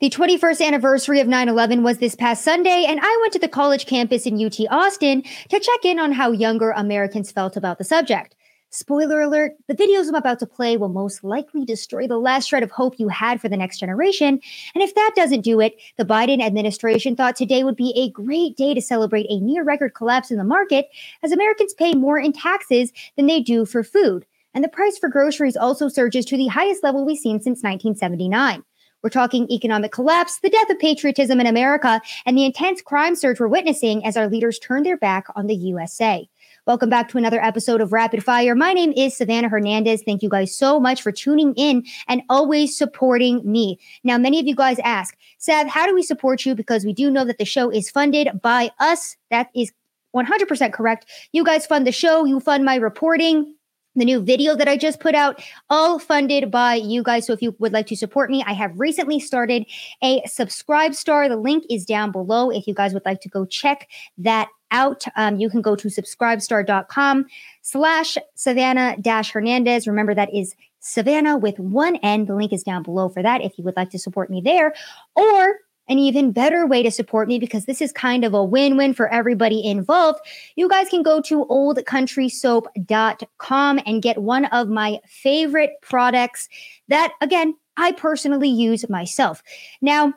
The 21st anniversary of 9 11 was this past Sunday, and I went to the college campus in UT Austin to check in on how younger Americans felt about the subject. Spoiler alert, the videos I'm about to play will most likely destroy the last shred of hope you had for the next generation. And if that doesn't do it, the Biden administration thought today would be a great day to celebrate a near record collapse in the market as Americans pay more in taxes than they do for food. And the price for groceries also surges to the highest level we've seen since 1979. We're talking economic collapse, the death of patriotism in America, and the intense crime surge we're witnessing as our leaders turn their back on the USA. Welcome back to another episode of Rapid Fire. My name is Savannah Hernandez. Thank you guys so much for tuning in and always supporting me. Now, many of you guys ask, Sav, how do we support you? Because we do know that the show is funded by us. That is 100% correct. You guys fund the show, you fund my reporting the new video that I just put out, all funded by you guys. So if you would like to support me, I have recently started a SubscribeStar. The link is down below. If you guys would like to go check that out, um, you can go to subscribestar.com slash Savannah dash Hernandez. Remember that is Savannah with one N. The link is down below for that if you would like to support me there. Or an even better way to support me because this is kind of a win win for everybody involved, you guys can go to oldcountrysoap.com and get one of my favorite products that, again, I personally use myself. Now,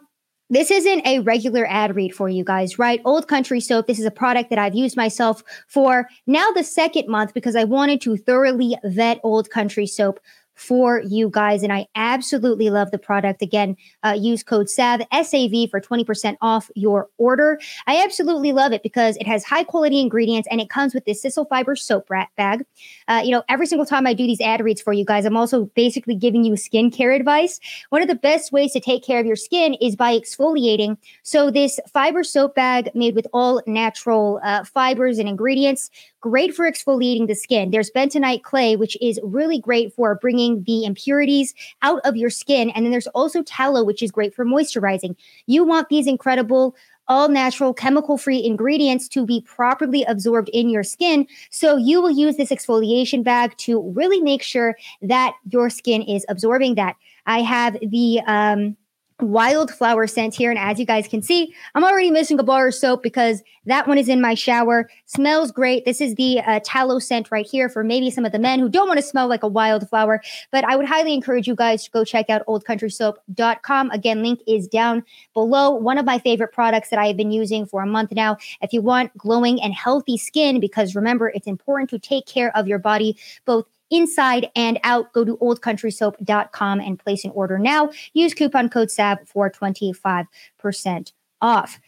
this isn't a regular ad read for you guys, right? Old Country Soap, this is a product that I've used myself for now the second month because I wanted to thoroughly vet Old Country Soap for you guys. And I absolutely love the product. Again, uh, use code SAV, SAV for 20% off your order. I absolutely love it because it has high quality ingredients and it comes with this Sisal Fiber soap bag. Uh, you know, every single time I do these ad reads for you guys, I'm also basically giving you skincare advice. One of the best ways to take care of your skin is by exfoliating. So, this fiber soap bag made with all natural uh, fibers and ingredients great for exfoliating the skin. There's bentonite clay, which is really great for bringing the impurities out of your skin. And then there's also tallow, which is great for moisturizing. You want these incredible all natural chemical free ingredients to be properly absorbed in your skin. So you will use this exfoliation bag to really make sure that your skin is absorbing that. I have the um, wildflower scent here. And as you guys can see, I'm already missing a bar of soap because that one is in my shower. Smells great. This is the uh, tallow scent right here for maybe some of the men who don't want to smell like a wildflower. But I would highly encourage you guys to go check out oldcountrysoap.com. Again, link is down below. One of my favorite products that I have been using for a month now. If you want glowing and healthy skin, because remember, it's important to take care of your body both inside and out. Go to oldcountrysoap.com and place an order now. Use coupon code SAV for 25% off.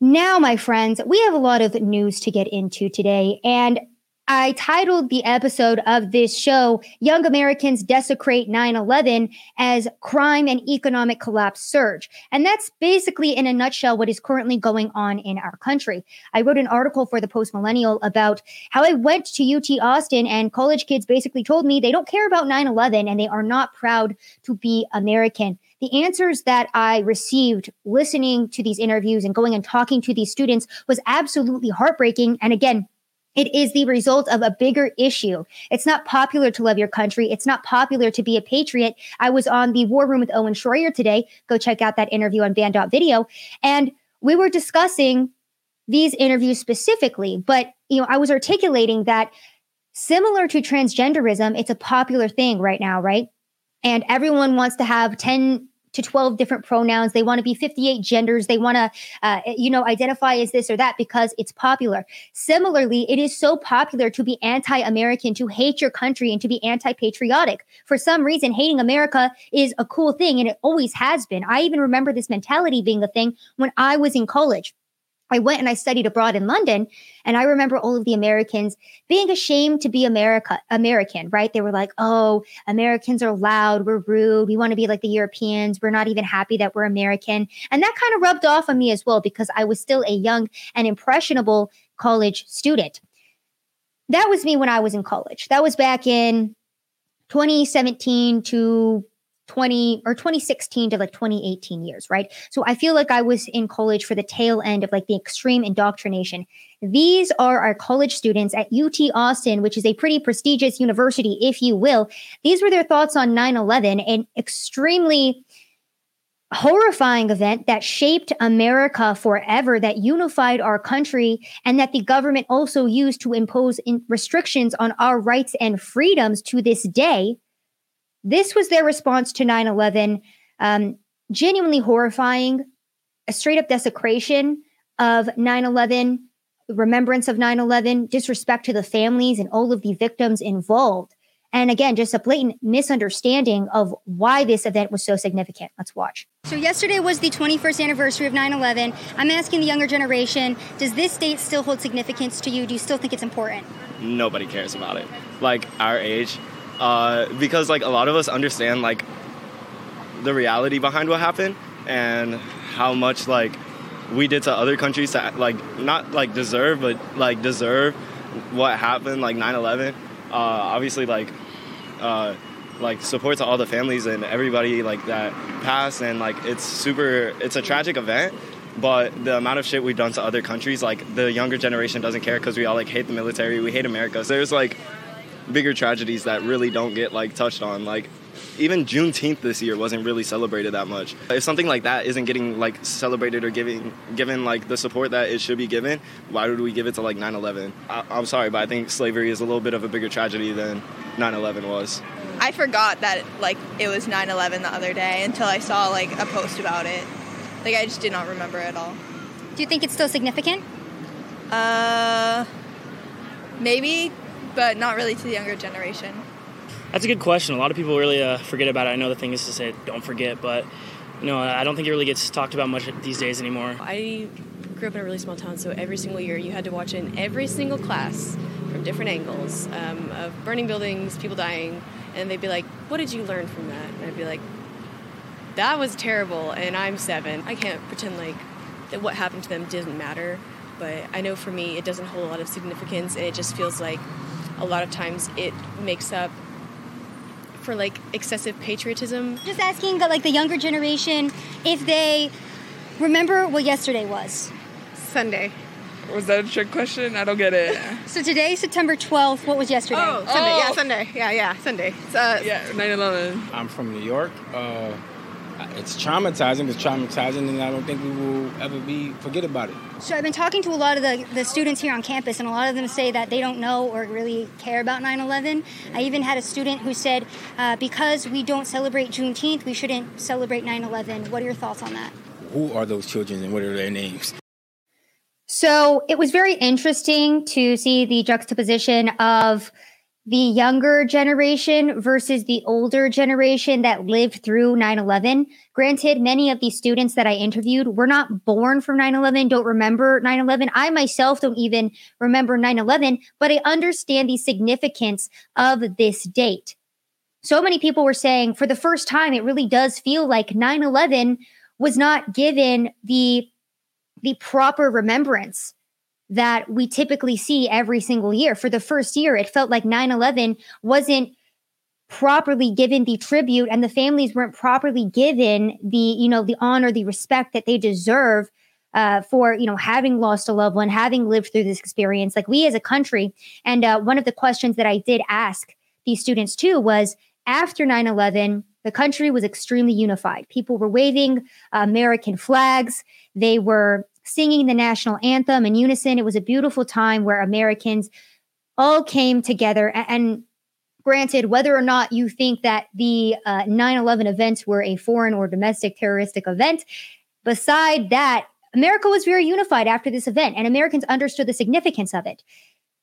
Now, my friends, we have a lot of news to get into today. And I titled the episode of this show, Young Americans Desecrate 9 11, as Crime and Economic Collapse Surge. And that's basically, in a nutshell, what is currently going on in our country. I wrote an article for the Post Millennial about how I went to UT Austin and college kids basically told me they don't care about 9 11 and they are not proud to be American the answers that I received listening to these interviews and going and talking to these students was absolutely heartbreaking. And again, it is the result of a bigger issue. It's not popular to love your country. It's not popular to be a patriot. I was on the War Room with Owen Schroyer today. Go check out that interview on banned.video. And we were discussing these interviews specifically, but you know, I was articulating that similar to transgenderism, it's a popular thing right now, right? And everyone wants to have 10 to 12 different pronouns. They want to be 58 genders. They want to, uh, you know, identify as this or that because it's popular. Similarly, it is so popular to be anti American, to hate your country, and to be anti patriotic. For some reason, hating America is a cool thing, and it always has been. I even remember this mentality being a thing when I was in college. I went and I studied abroad in London, and I remember all of the Americans being ashamed to be America American, right? They were like, "Oh, Americans are loud, we're rude, we want to be like the Europeans, we're not even happy that we're American." And that kind of rubbed off on me as well because I was still a young and impressionable college student. That was me when I was in college. That was back in 2017 to 20 or 2016 to like 2018 years, right? So I feel like I was in college for the tail end of like the extreme indoctrination. These are our college students at UT Austin, which is a pretty prestigious university, if you will. These were their thoughts on 9 11 an extremely horrifying event that shaped America forever, that unified our country, and that the government also used to impose restrictions on our rights and freedoms to this day. This was their response to 9 11. Um, genuinely horrifying, a straight up desecration of 9 11, remembrance of 9 11, disrespect to the families and all of the victims involved. And again, just a blatant misunderstanding of why this event was so significant. Let's watch. So, yesterday was the 21st anniversary of 9 11. I'm asking the younger generation does this date still hold significance to you? Do you still think it's important? Nobody cares about it. Like our age, uh, because like a lot of us understand like the reality behind what happened and how much like we did to other countries like not like deserve but like deserve what happened like 9-11 uh, obviously like uh, like support to all the families and everybody like that passed and like it's super it's a tragic event but the amount of shit we've done to other countries like the younger generation doesn't care because we all like hate the military we hate america. So there's like bigger tragedies that really don't get like touched on like even Juneteenth this year wasn't really celebrated that much. If something like that isn't getting like celebrated or giving given like the support that it should be given, why would we give it to like 9/11? I, I'm sorry, but I think slavery is a little bit of a bigger tragedy than 9/11 was. I forgot that like it was 9/11 the other day until I saw like a post about it. Like I just did not remember at all. Do you think it's still significant? Uh, maybe, but not really to the younger generation. That's a good question. A lot of people really uh, forget about it. I know the thing is to say don't forget, but you know, I don't think it really gets talked about much these days anymore. I grew up in a really small town, so every single year you had to watch in every single class from different angles um, of burning buildings, people dying, and they'd be like, "What did you learn from that?" And I'd be like, "That was terrible." And I'm seven. I can't pretend like that what happened to them didn't matter, but I know for me it doesn't hold a lot of significance, and it just feels like a lot of times it makes up for like excessive patriotism. Just asking the, like the younger generation if they remember what yesterday was. Sunday. Was that a trick question? I don't get it. so today, September 12th, what was yesterday? Oh, Sunday. Oh. Yeah, Sunday. Yeah, yeah, Sunday. Uh, yeah, 9-11. I'm from New York. Uh, it's traumatizing. It's traumatizing, and I don't think we will ever be forget about it. So I've been talking to a lot of the, the students here on campus, and a lot of them say that they don't know or really care about 9/11. I even had a student who said, uh, because we don't celebrate Juneteenth, we shouldn't celebrate 9/11. What are your thoughts on that? Who are those children, and what are their names? So it was very interesting to see the juxtaposition of the younger generation versus the older generation that lived through 9 11. Granted, many of these students that I interviewed were not born from 9 11, don't remember 9 11. I myself don't even remember 9 11, but I understand the significance of this date. So many people were saying for the first time, it really does feel like 9 11 was not given the, the proper remembrance that we typically see every single year. For the first year, it felt like 9 11 wasn't properly given the tribute and the families weren't properly given the you know the honor the respect that they deserve uh, for you know having lost a loved one having lived through this experience. Like we as a country and uh, one of the questions that i did ask these students too was after 9-11 the country was extremely unified. People were waving uh, american flags. They were singing the national anthem in unison. It was a beautiful time where Americans all came together. And granted, whether or not you think that the uh, 9 uh, 11 events were a foreign or domestic terroristic event, beside that, America was very unified after this event, and Americans understood the significance of it.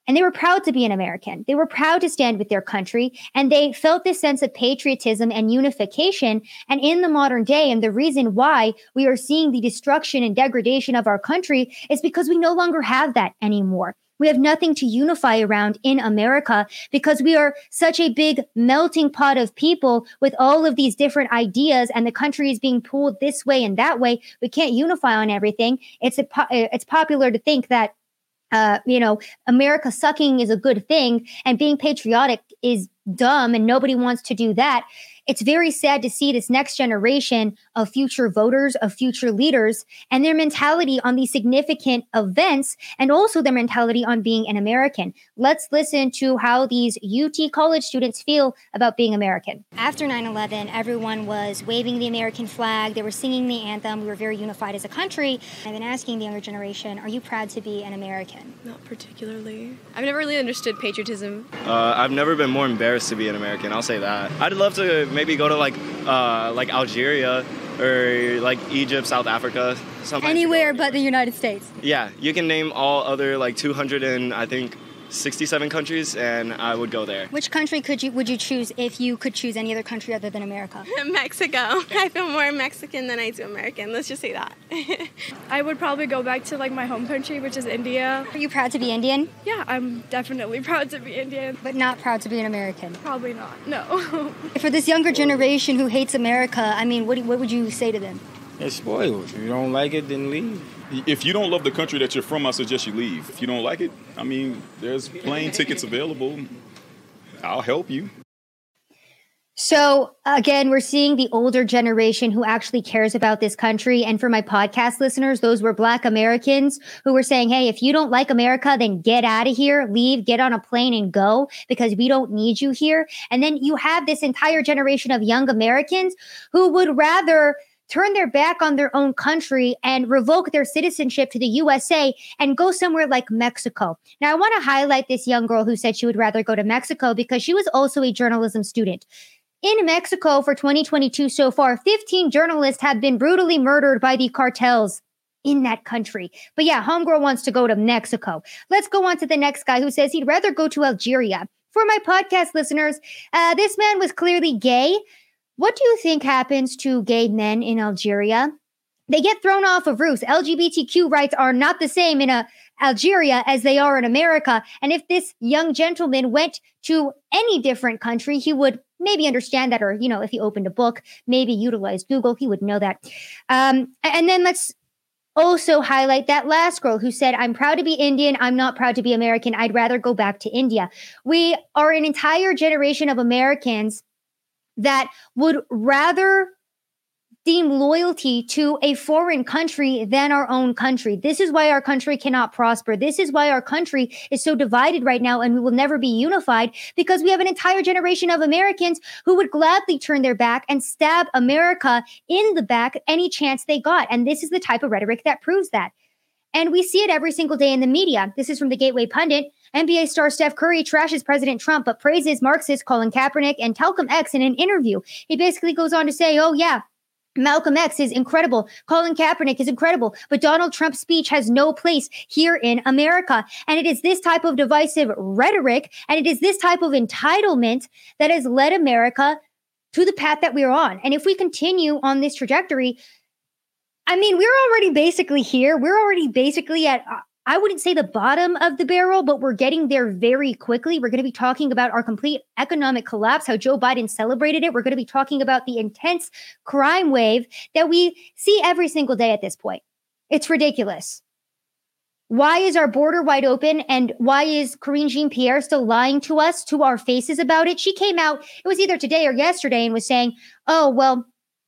And they were proud to be an American. They were proud to stand with their country. And they felt this sense of patriotism and unification. And in the modern day, and the reason why we are seeing the destruction and degradation of our country is because we no longer have that anymore. We have nothing to unify around in America because we are such a big melting pot of people with all of these different ideas and the country is being pulled this way and that way. We can't unify on everything. It's a, uh, it's popular to think that uh, you know, America sucking is a good thing and being patriotic is dumb and nobody wants to do that it's very sad to see this next generation of future voters, of future leaders, and their mentality on these significant events, and also their mentality on being an American. Let's listen to how these UT college students feel about being American. After 9 11, everyone was waving the American flag, they were singing the anthem, we were very unified as a country. I've been asking the younger generation, are you proud to be an American? Not particularly. I've never really understood patriotism. Uh, I've never been more embarrassed to be an American. I'll say that. I'd love to maybe go to like uh, like Algeria or like Egypt, South Africa, something. Anywhere but the United States. Yeah, you can name all other like 200 and I think 67 countries, and I would go there. Which country could you would you choose if you could choose any other country other than America? Mexico. I feel more Mexican than I do American. Let's just say that. I would probably go back to like my home country, which is India. Are you proud to be Indian? Yeah, I'm definitely proud to be Indian. But not proud to be an American. Probably not. No. For this younger generation who hates America, I mean, what what would you say to them? It's spoiled. If you don't like it, then leave if you don't love the country that you're from, I suggest you leave. If you don't like it, I mean, there's plane tickets available. I'll help you. So again, we're seeing the older generation who actually cares about this country. And for my podcast listeners, those were Black Americans who were saying, Hey, if you don't like America, then get out of here, leave, get on a plane and go because we don't need you here. And then you have this entire generation of young Americans who would rather turn their back on their own country and revoke their citizenship to the USA and go somewhere like Mexico. Now, I want to highlight this young girl who said she would rather go to Mexico because she was also a journalism student. In Mexico for 2022 so far, 15 journalists have been brutally murdered by the cartels in that country. But yeah, Homegirl wants to go to Mexico. Let's go on to the next guy who says he'd rather go to Algeria. For my podcast listeners, uh, this man was clearly gay. What do you think happens to gay men in Algeria? They get thrown off of roofs. LGBTQ rights are not the same in a, uh, Algeria as they are in America. And if this young gentleman went to any different country, he would maybe understand that, or, you know, if he opened a book, maybe utilize Google, he would know that. Um, and then let's also highlight that last girl who said, I'm proud to be Indian. I'm not proud to be American. I'd rather go back to India. We are an entire generation of Americans that would rather deem loyalty to a foreign country than our own country. This is why our country cannot prosper. This is why our country is so divided right now and we will never be unified because we have an entire generation of Americans who would gladly turn their back and stab America in the back any chance they got. And this is the type of rhetoric that proves that. And we see it every single day in the media. This is from the Gateway Pundit. NBA star Steph Curry trashes President Trump, but praises Marxist Colin Kaepernick and Malcolm X in an interview. He basically goes on to say, oh, yeah, Malcolm X is incredible. Colin Kaepernick is incredible. But Donald Trump's speech has no place here in America. And it is this type of divisive rhetoric and it is this type of entitlement that has led America to the path that we're on. And if we continue on this trajectory, I mean, we're already basically here. We're already basically at uh, I wouldn't say the bottom of the barrel, but we're getting there very quickly. We're going to be talking about our complete economic collapse, how Joe Biden celebrated it. We're going to be talking about the intense crime wave that we see every single day at this point. It's ridiculous. Why is our border wide open? And why is Karine Jean Pierre still lying to us, to our faces about it? She came out, it was either today or yesterday, and was saying, oh, well,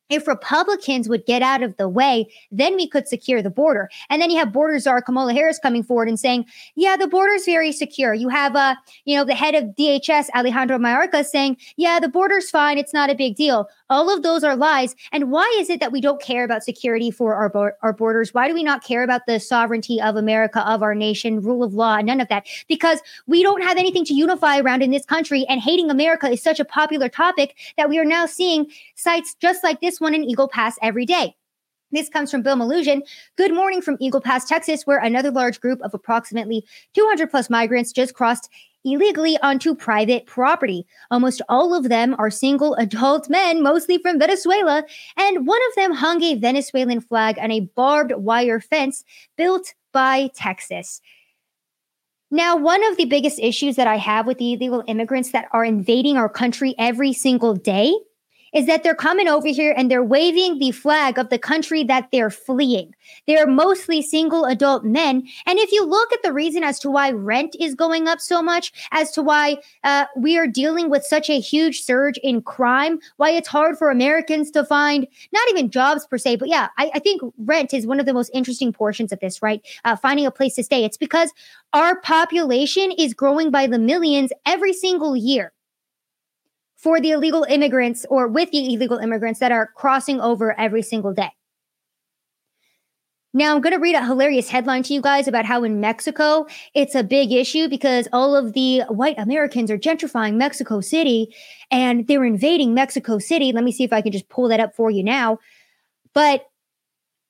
if Republicans would get out of the way, then we could secure the border. And then you have border czar Kamala Harris coming forward and saying, yeah, the border is very secure. You have, uh, you know, the head of DHS, Alejandro Mayorkas, saying, yeah, the border's fine. It's not a big deal. All of those are lies. And why is it that we don't care about security for our, bo- our borders? Why do we not care about the sovereignty of America, of our nation, rule of law, none of that? Because we don't have anything to unify around in this country. And hating America is such a popular topic that we are now seeing sites just like this one in Eagle Pass every day. This comes from Bill Melugin. Good morning from Eagle Pass, Texas, where another large group of approximately 200 plus migrants just crossed illegally onto private property. Almost all of them are single adult men, mostly from Venezuela, and one of them hung a Venezuelan flag on a barbed wire fence built by Texas. Now, one of the biggest issues that I have with the illegal immigrants that are invading our country every single day is that they're coming over here and they're waving the flag of the country that they're fleeing. They're mostly single adult men. And if you look at the reason as to why rent is going up so much, as to why uh, we are dealing with such a huge surge in crime, why it's hard for Americans to find not even jobs per se, but yeah, I, I think rent is one of the most interesting portions of this, right? Uh, finding a place to stay. It's because our population is growing by the millions every single year for the illegal immigrants or with the illegal immigrants that are crossing over every single day. Now, I'm going to read a hilarious headline to you guys about how in Mexico it's a big issue because all of the white Americans are gentrifying Mexico City and they're invading Mexico City. Let me see if I can just pull that up for you now. But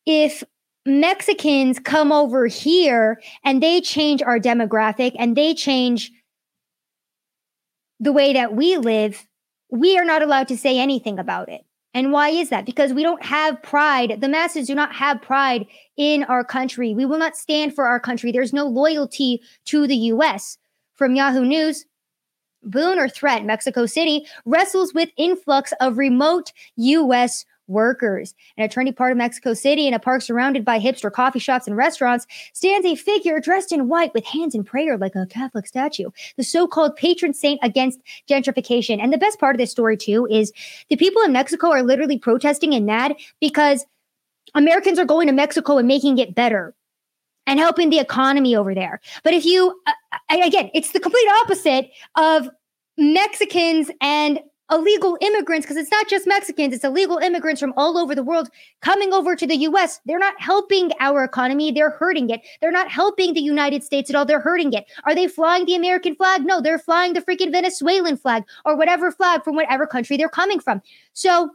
if Mexicans come over here and they change our demographic and they change the way that we live, we are not allowed to say anything about it. And why is that? Because we don't have pride. The masses do not have pride in our country. We will not stand for our country. There's no loyalty to the US. From Yahoo News, boon or threat, Mexico City wrestles with influx of remote US workers. In a trendy part of Mexico City, in a park surrounded by hipster coffee shops and restaurants, stands a figure dressed in white with hands in prayer like a Catholic statue, the so called patron saint against gentrification. And the best part of this story, too, is the people in Mexico are literally protesting and mad because Americans are going to Mexico and making it better and helping the economy over there. But if you, uh, again, it's the complete opposite of Mexicans and illegal immigrants, because it's not just Mexicans, it's illegal immigrants from all over the world coming over to the US. They're not helping our economy, they're hurting it. They're not helping the United States at all, they're hurting it. Are they flying the American flag? No, they're flying the freaking Venezuelan flag or whatever flag from whatever country they're coming from. So,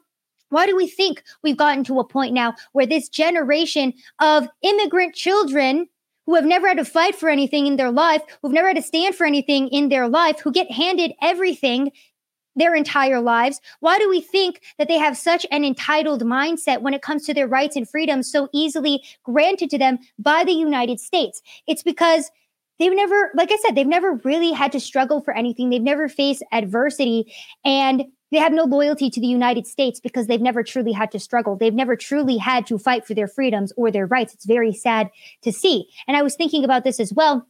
why do we think we've gotten to a point now where this generation of immigrant children who have never had to fight for anything in their life, who've never had to stand for anything in their life, who get handed everything their entire lives? Why do we think that they have such an entitled mindset when it comes to their rights and freedoms so easily granted to them by the United States? It's because they've never, like I said, they've never really had to struggle for anything. They've never faced adversity and they have no loyalty to the United States because they've never truly had to struggle. They've never truly had to fight for their freedoms or their rights. It's very sad to see. And I was thinking about this as well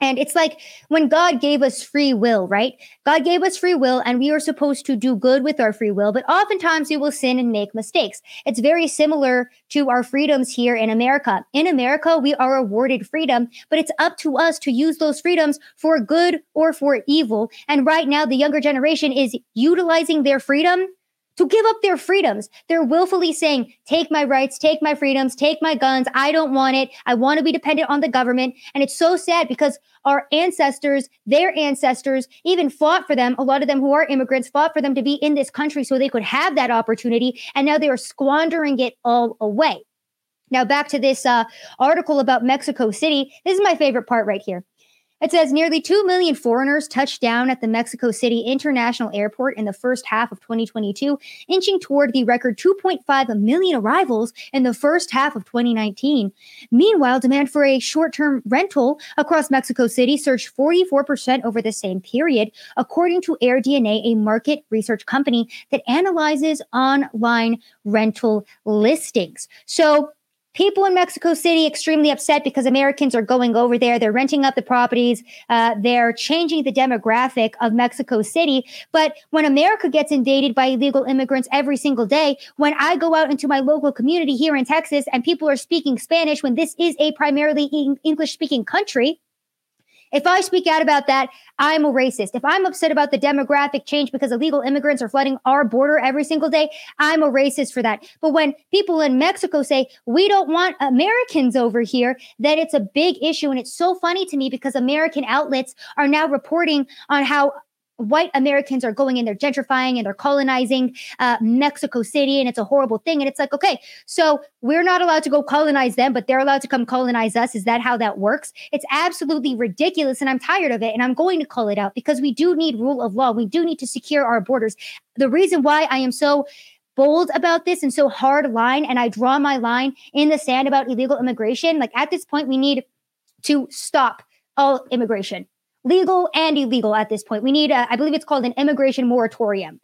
and it's like when God gave us free will, right? God gave us free will and we are supposed to do good with our free will, but oftentimes we will sin and make mistakes. It's very similar to our freedoms here in America. In America, we are awarded freedom, but it's up to us to use those freedoms for good or for evil. And right now, the younger generation is utilizing their freedom to give up their freedoms. They're willfully saying, take my rights, take my freedoms, take my guns. I don't want it. I want to be dependent on the government. And it's so sad because our ancestors, their ancestors, even fought for them. A lot of them who are immigrants fought for them to be in this country so they could have that opportunity. And now they are squandering it all away. Now, back to this uh, article about Mexico City. This is my favorite part right here. It says nearly 2 million foreigners touched down at the Mexico City International Airport in the first half of 2022, inching toward the record 2.5 million arrivals in the first half of 2019. Meanwhile, demand for a short term rental across Mexico City surged 44% over the same period, according to AirDNA, a market research company that analyzes online rental listings. So, people in Mexico City extremely upset because Americans are going over there. They're renting up the properties. Uh, they're changing the demographic of Mexico City. But when America gets invaded by illegal immigrants every single day, when I go out into my local community here in Texas and people are speaking Spanish, when this is a primarily English speaking country, if I speak out about that, I'm a racist. If I'm upset about the demographic change because illegal immigrants are flooding our border every single day, I'm a racist for that. But when people in Mexico say, we don't want Americans over here, then it's a big issue. And it's so funny to me because American outlets are now reporting on how white Americans are going in, they're gentrifying and they're colonizing uh, Mexico City, and it's a horrible thing. And it's like, okay, so we're not allowed to go colonize them, but they're allowed to come colonize us. Is that how that works? It's absolutely ridiculous, and I'm tired of it. And I'm going to call it out because we do need rule of law. We do need to secure our borders. The reason why I am so bold about this and so hard line, and I draw my line in the sand about illegal immigration, like at this point, we need to stop all immigration legal and illegal at this point. We need, a, I believe it's called an immigration moratorium.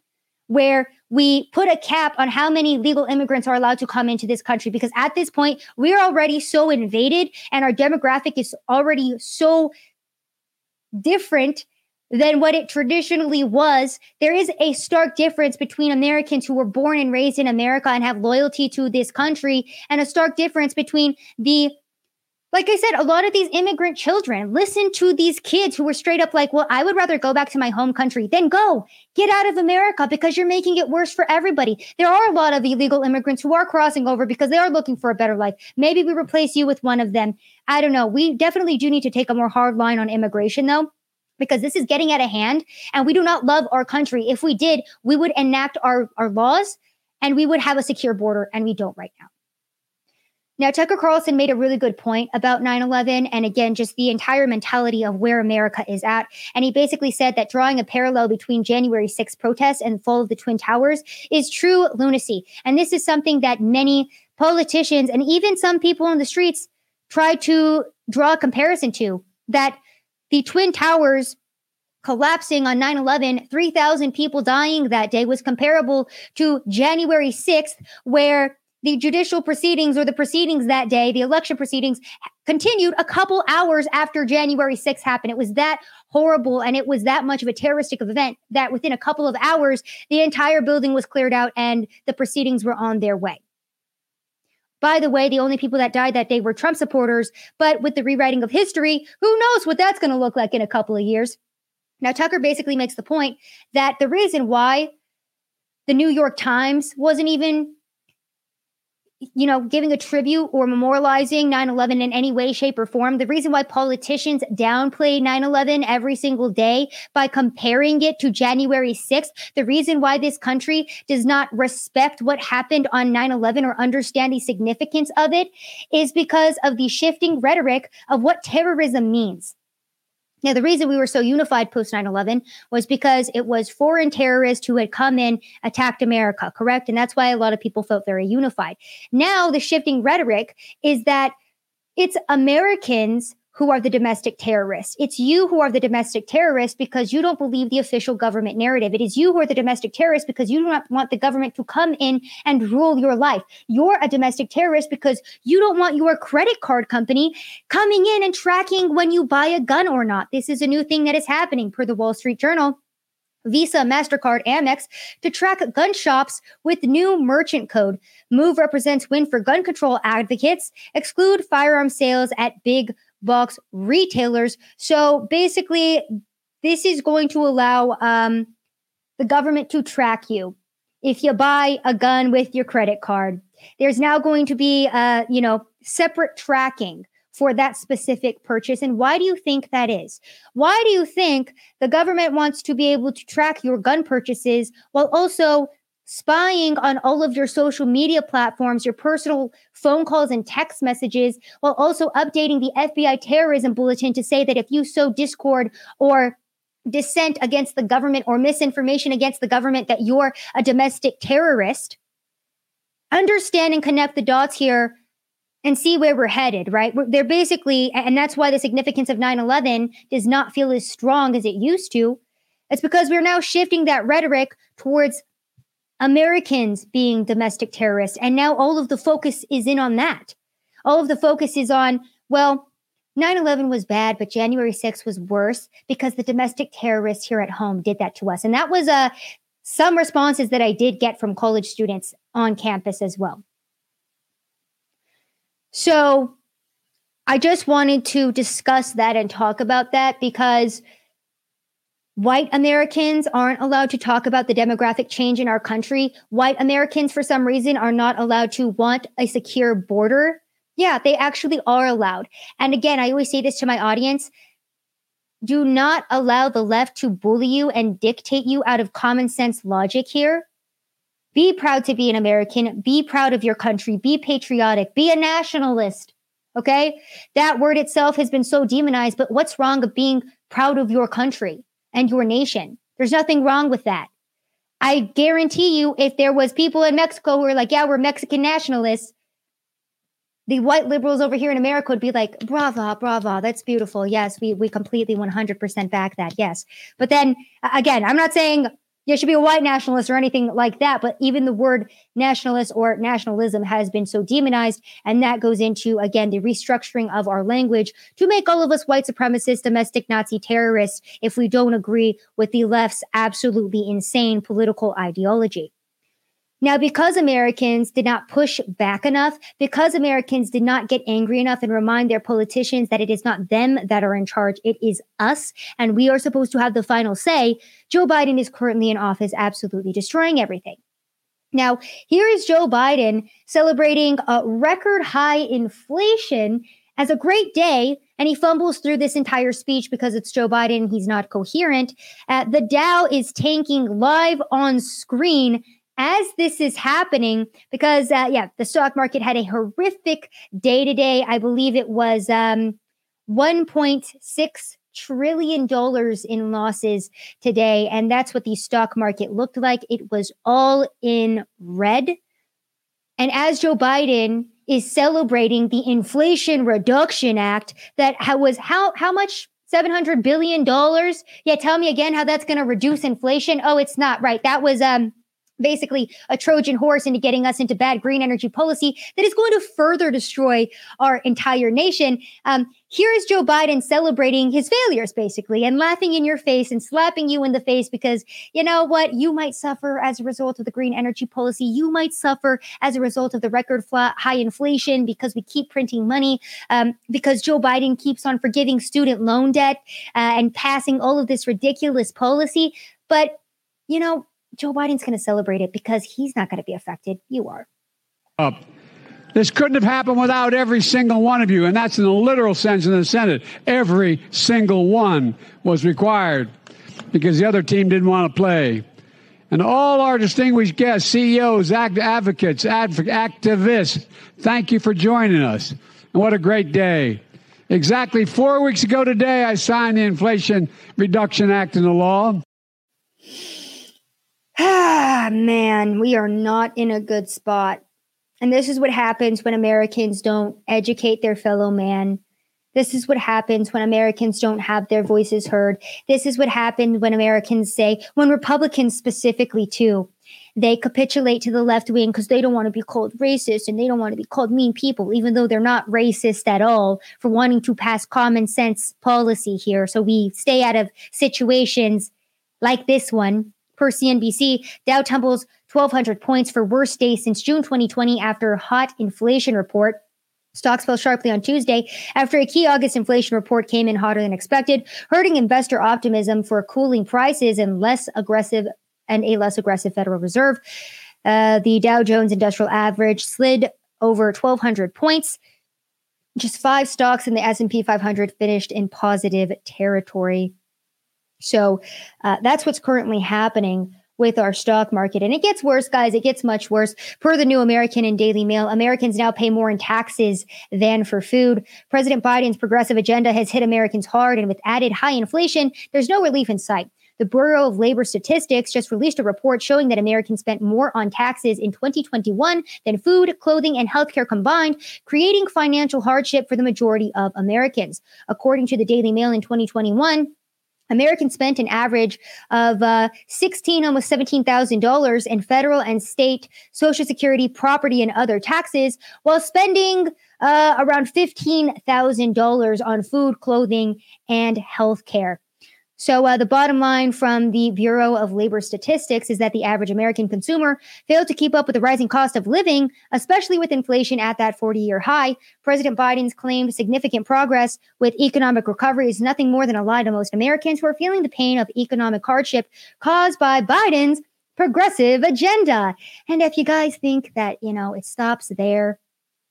where we put a cap on how many legal immigrants are allowed to come into this country because at this point we're already so invaded and our demographic is already so different than what it traditionally was. There is a stark difference between Americans who were born and raised in America and have loyalty to this country, and a stark difference between the like I said, a lot of these immigrant children listen to these kids who were straight up like, well, I would rather go back to my home country. than go get out of America because you're making it worse for everybody. There are a lot of illegal immigrants who are crossing over because they are looking for a better life. Maybe we replace you with one of them. I don't know. We definitely do need to take a more hard line on immigration, though because this is getting out of hand and we do not love our country. If we did, we would enact our, our laws and we would have a secure border, and we don't right now. Now, Tucker Carlson made a really good point about 9 11 and again, just the entire mentality of where America is at. And he basically said that drawing a parallel between January 6 protests and the fall of the Twin Towers is true lunacy. And this is something that many politicians and even some people in the streets try to draw a comparison to that the Twin Towers collapsing on 9 11, 3,000 people dying that day was comparable to January 6th, where the judicial proceedings or the proceedings that day, the election proceedings, continued a couple hours after January 6th happened. It was that horrible and it was that much of a terroristic event that within a couple of hours, the entire building was cleared out and the proceedings were on their way. By the way, the only people that died that day were Trump supporters. But with the rewriting of history, who knows what that's going to look like in a couple of years? Now, Tucker basically makes the point that the reason why the New York Times wasn't even you know, giving a tribute or memorializing 9 11 in any way, shape, or form. The reason why politicians downplay 9 11 every single day by comparing it to January 6th, the reason why this country does not respect what happened on 9 11 or understand the significance of it is because of the shifting rhetoric of what terrorism means. Now, the reason we were so unified post 9 11 was because it was foreign terrorists who had come in, attacked America, correct? And that's why a lot of people felt very unified. Now, the shifting rhetoric is that it's Americans who are the domestic terrorists. It's you who are the domestic terrorist because you don't believe the official government narrative. It is you who are the domestic terrorist because you do not want the government to come in and rule your life. You're a domestic terrorist because you don't want your credit card company coming in and tracking when you buy a gun or not. This is a new thing that is happening per the Wall Street Journal. Visa, MasterCard, Amex to track gun shops with new merchant code. Move represents win for gun control advocates. Exclude firearm sales at big box retailers. So basically, this is going to allow um, the government to track you if you buy a gun with your credit card. There's now going to be, uh, you know, separate tracking for that specific purchase. And why do you think that is? Why do you think the government wants to be able to track your gun purchases while also spying on all of your social media platforms, your personal phone calls and text messages, while also updating the FBI terrorism bulletin to say that if you sow discord or dissent against the government or misinformation against the government, that you're a domestic terrorist. Understand and connect the dots here and see where we're headed, right? They're basically, and that's why the significance of 9 11 does not feel as strong as it used to. It's because we're now shifting that rhetoric towards Americans being domestic terrorists. And now all of the focus is in on that. All of the focus is on, well, 9 11 was bad, but January 6th was worse because the domestic terrorists here at home did that to us. And that was uh, some responses that I did get from college students on campus as well. So I just wanted to discuss that and talk about that because White Americans aren't allowed to talk about the demographic change in our country. White Americans, for some reason, are not allowed to want a secure border. Yeah, they actually are allowed. And again, I always say this to my audience do not allow the left to bully you and dictate you out of common sense logic here. Be proud to be an American. Be proud of your country. Be patriotic. Be a nationalist. Okay. That word itself has been so demonized, but what's wrong with being proud of your country? And your nation. There's nothing wrong with that. I guarantee you, if there was people in Mexico who were like, yeah, we're Mexican nationalists, the white liberals over here in America would be like, brava, brava, that's beautiful. Yes, we, we completely 100% back that. Yes. But then again, I'm not saying, there should be a white nationalist or anything like that. But even the word nationalist or nationalism has been so demonized. And that goes into, again, the restructuring of our language to make all of us white supremacists, domestic Nazi terrorists if we don't agree with the left's absolutely insane political ideology. Now, because Americans did not push back enough, because Americans did not get angry enough and remind their politicians that it is not them that are in charge, it is us, and we are supposed to have the final say, Joe Biden is currently in office, absolutely destroying everything. Now, here is Joe Biden celebrating a record high inflation as a great day, and he fumbles through this entire speech because it's Joe Biden. He's not coherent. Uh, the Dow is tanking live on screen as this is happening, because uh, yeah, the stock market had a horrific day today. I believe it was um, 1.6 trillion dollars in losses today, and that's what the stock market looked like. It was all in red. And as Joe Biden is celebrating the Inflation Reduction Act, that was how how much $700 billion. Yeah, tell me again how that's going to reduce inflation. Oh, it's not right. That was um basically a Trojan horse into getting us into bad green energy policy that is going to further destroy our entire nation. Um, here is Joe Biden celebrating his failures, basically, and laughing in your face and slapping you in the face because you know what? You might suffer as a result of the green energy policy. You might suffer as a result of the record flat high inflation because we keep printing money, um, because Joe Biden keeps on forgiving student loan debt uh, and passing all of this ridiculous policy. But you know, Joe Biden's going to celebrate it because he's not going to be affected. You are. Up. This couldn't have happened without every single one of you, and that's in the literal sense in the Senate. Every single one was required because the other team didn't want to play. And all our distinguished guests, CEOs, act- advocates, adv- activists, thank you for joining us. And what a great day. Exactly four weeks ago today, I signed the Inflation Reduction Act into law. Ah, man, we are not in a good spot. And this is what happens when Americans don't educate their fellow man. This is what happens when Americans don't have their voices heard. This is what happens when Americans say, when Republicans specifically, too, they capitulate to the left wing because they don't want to be called racist and they don't want to be called mean people, even though they're not racist at all for wanting to pass common sense policy here. So we stay out of situations like this one Per CNBC, Dow tumbles 1,200 points for worst day since June 2020 after a hot inflation report. Stocks fell sharply on Tuesday after a key August inflation report came in hotter than expected, hurting investor optimism for cooling prices and less aggressive and a less aggressive Federal Reserve. Uh, the Dow Jones Industrial Average slid over 1,200 points. Just five stocks in the S&P 500 finished in positive territory. So uh, that's what's currently happening with our stock market. And it gets worse, guys. It gets much worse. Per the new American and Daily Mail, Americans now pay more in taxes than for food. President Biden's progressive agenda has hit Americans hard, and with added high inflation, there's no relief in sight. The Bureau of Labor Statistics just released a report showing that Americans spent more on taxes in 2021 than food, clothing, and healthcare combined, creating financial hardship for the majority of Americans. According to the Daily Mail in 2021, Americans spent an average of uh, sixteen, almost seventeen thousand dollars in federal and state Social Security, property, and other taxes, while spending uh, around fifteen thousand dollars on food, clothing, and health care. So, uh, the bottom line from the Bureau of Labor Statistics is that the average American consumer failed to keep up with the rising cost of living, especially with inflation at that 40 year high. President Biden's claimed significant progress with economic recovery is nothing more than a lie to most Americans who are feeling the pain of economic hardship caused by Biden's progressive agenda. And if you guys think that, you know, it stops there,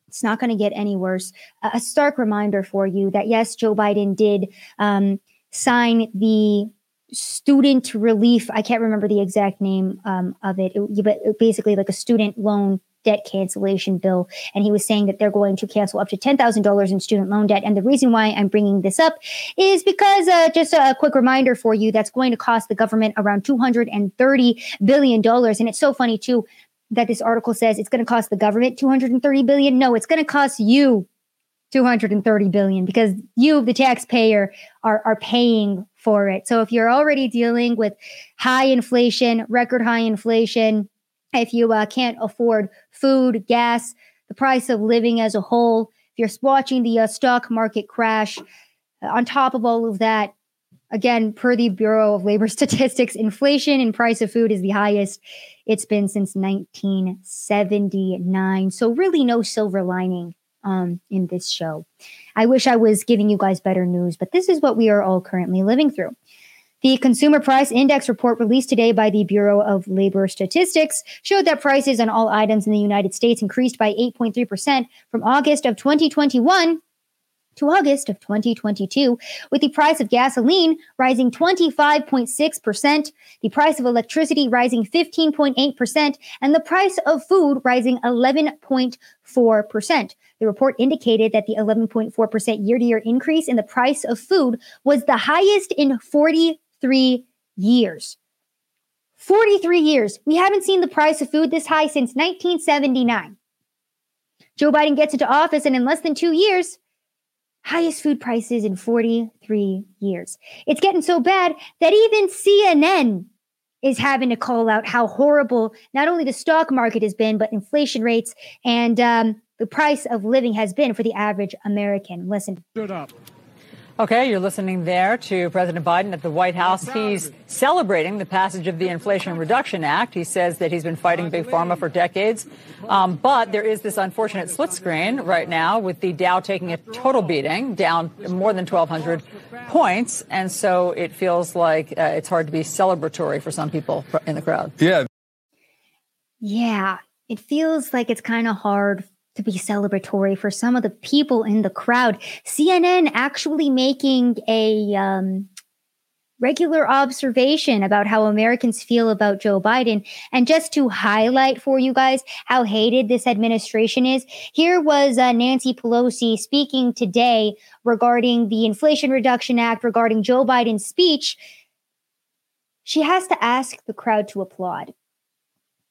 it's not going to get any worse. a stark reminder for you that yes, Joe Biden did um, sign the student relief. I can't remember the exact name um, of it, it, but basically like a student loan debt cancellation bill. And he was saying that they're going to cancel up to $10,000 in student loan debt. And the reason why I'm bringing this up is because uh, just a quick reminder for you that's going to cost the government around $230 billion. And it's so funny, too, that this article says it's going to cost the government 230 billion. No, it's going to cost you 230 billion because you the taxpayer are are paying for it. So if you're already dealing with high inflation, record high inflation, if you uh, can't afford food, gas, the price of living as a whole, if you're watching the uh, stock market crash, uh, on top of all of that, again, per the Bureau of Labor Statistics, inflation in price of food is the highest it's been since 1979. So really no silver lining um, in this show. I wish I was giving you guys better news, but this is what we are all currently living through. The Consumer Price Index report released today by the Bureau of Labor Statistics showed that prices on all items in the United States increased by 8.3% from August of 2021 to August of 2022, with the price of gasoline rising 25.6%, the price of electricity rising 15.8%, and the price of food rising 11.4%. The report indicated that the 11.4% year to year increase in the price of food was the highest in 43 years. 43 years. We haven't seen the price of food this high since 1979. Joe Biden gets into office, and in less than two years, highest food prices in 43 years. It's getting so bad that even CNN is having to call out how horrible not only the stock market has been, but inflation rates and um, the price of living has been for the average American. Listen. Stood up. Okay, you're listening there to President Biden at the White House. He's celebrating the passage of the Inflation Reduction Act. He says that he's been fighting Big Pharma for decades. Um, but there is this unfortunate split screen right now with the Dow taking a total beating, down more than 1,200 points. And so it feels like uh, it's hard to be celebratory for some people in the crowd. Yeah. Yeah. It feels like it's kind of hard to be celebratory for some of the people in the crowd. CNN actually making a um, regular observation about how Americans feel about Joe Biden. And just to highlight for you guys how hated this administration is, here was uh, Nancy Pelosi speaking today regarding the Inflation Reduction Act, regarding Joe Biden's speech. She has to ask the crowd to applaud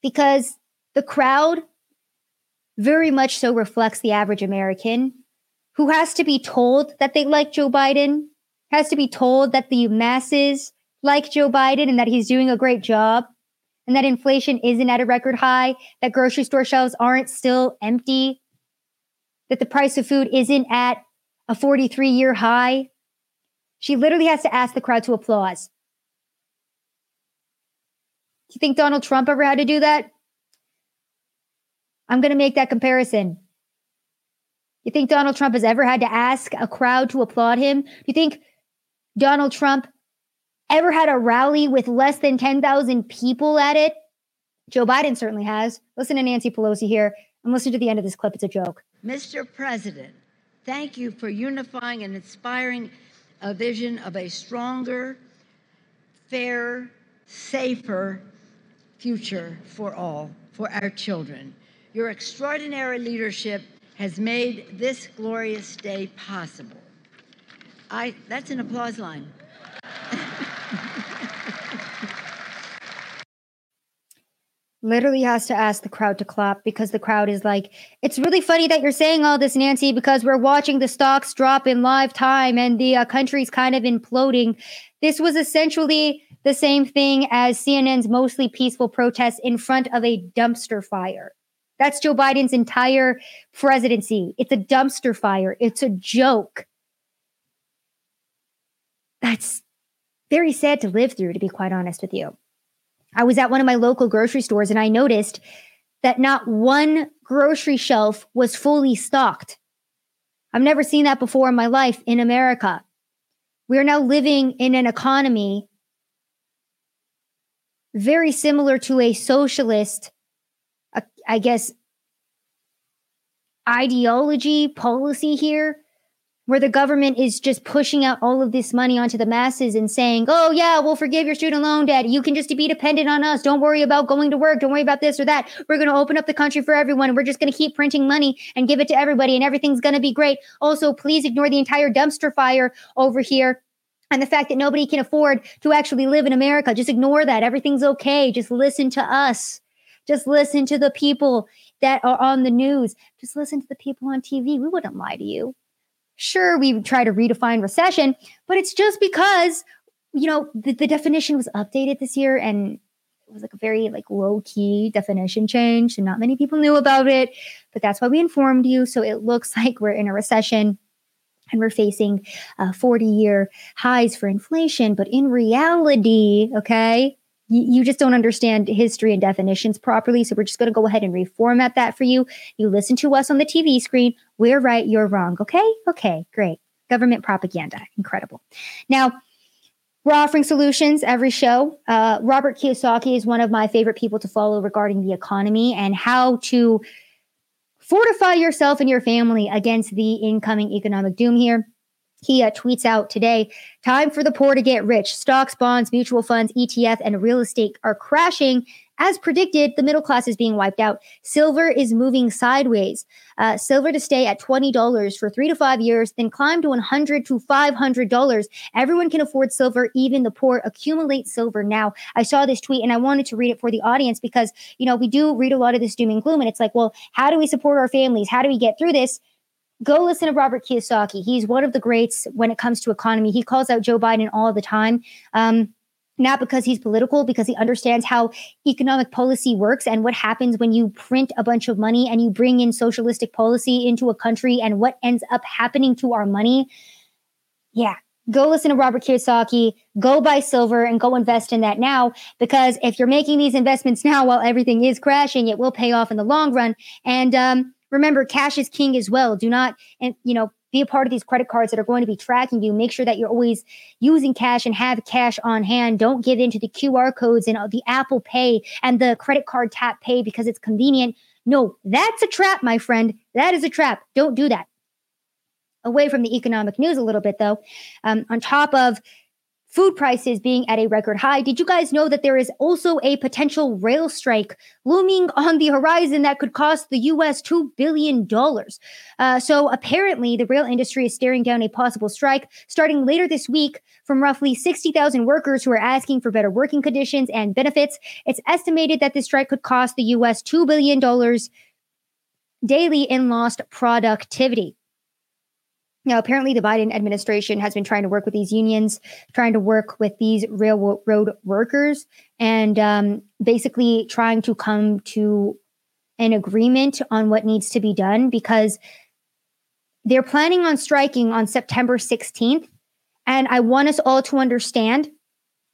because the crowd very much so reflects the average American who has to be told that they like Joe Biden, has to be told that the masses like Joe Biden and that he's doing a great job, and that inflation isn't at a record high, that grocery store shelves aren't still empty, that the price of food isn't at a 43 year high. She literally has to ask the crowd to applause. Do you think Donald Trump ever had to do that? I'm going to make that comparison. You think Donald Trump has ever had to ask a crowd to applaud him? Do you think Donald Trump ever had a rally with less than 10,000 people at it? Joe Biden certainly has. Listen to Nancy Pelosi here and listen to the end of this clip. It's a joke. Mr. President, thank you for unifying and inspiring a vision of a stronger, fairer, safer future for all, for our children. Your extraordinary leadership has made this glorious day possible. I, that's an applause line. Literally has to ask the crowd to clap because the crowd is like, it's really funny that you're saying all this, Nancy, because we're watching the stocks drop in live time and the uh, country's kind of imploding. This was essentially the same thing as CNN's mostly peaceful protests in front of a dumpster fire. That's Joe Biden's entire presidency. It's a dumpster fire. It's a joke. That's very sad to live through, to be quite honest with you. I was at one of my local grocery stores and I noticed that not one grocery shelf was fully stocked. I've never seen that before in my life in America. We are now living in an economy very similar to a socialist I guess, ideology, policy here, where the government is just pushing out all of this money onto the masses and saying, oh, yeah, we'll forgive your student loan debt. You can just be dependent on us. Don't worry about going to work. Don't worry about this or that. We're going to open up the country for everyone. We're just going to keep printing money and give it to everybody, and everything's going to be great. Also, please ignore the entire dumpster fire over here and the fact that nobody can afford to actually live in America. Just ignore that. Everything's okay. Just listen to us. Just listen to the people that are on the news. Just listen to the people on TV. We wouldn't lie to you. Sure, we try to redefine recession, but it's just because you know, the, the definition was updated this year and it was like a very like low key definition change. And not many people knew about it, but that's why we informed you. So it looks like we're in a recession and we're facing uh, 40 year highs for inflation. But in reality, okay, you, just don't understand history and definitions properly. So we're just going to go ahead and reformat that for you. You listen to us on the TV screen. We're right, you're wrong. Okay. Okay. Great. Government propaganda. Incredible. Now, we're offering solutions every show. Uh, Robert Kiyosaki is one of my favorite people to follow regarding the economy and how to fortify yourself and your family against the incoming economic doom here. He uh, tweets out today time for the poor to get rich. Stocks, bonds, mutual funds, ETF, and real estate are crashing as predicted, the middle class is being wiped out. Silver is moving sideways. Uh, silver to stay at $20 for three to five years, then climb to 100 to $500. Everyone can afford silver, even the poor. Accumulate silver now. I saw this tweet and I wanted to read it for the audience because, you know, we do read a lot of this doom and gloom. And it's like, well, how do we support our families? How do we get through this? Go listen to Robert Kiyosaki. He's one of the greats when it comes to economy. He calls out Joe Biden all the time. Um, not because he's political, because he understands how economic policy works and what happens when you print a bunch of money and you bring in socialistic policy into a country and what ends up happening to our money. Yeah, go listen to Robert Kiyosaki, go buy silver and go invest in that now. Because if you're making these investments now while everything is crashing, it will pay off in the long run. And um, remember, cash is king as well. Do not, and you know, be a part of these credit cards that are going to be tracking you. Make sure that you're always using cash and have cash on hand. Don't give in to the QR codes and the Apple Pay and the credit card tap pay because it's convenient. No, that's a trap, my friend. That is a trap. Don't do that. Away from the economic news a little bit, though, um, on top of food prices being at a record high. Did you guys know that there is also a potential rail strike looming on the horizon that could cost the US $2 billion? Uh, so apparently, the rail industry is staring down a possible strike starting later this week from roughly 60,000 workers who are asking for better working conditions and benefits. It's estimated that this strike could cost the US $2 billion daily in lost productivity. Now, apparently, the Biden administration has been trying to work with these unions, trying to work with these railroad workers, and um, basically trying to come to an agreement on what needs to be done because they're planning on striking on September 16th. And I want us all to understand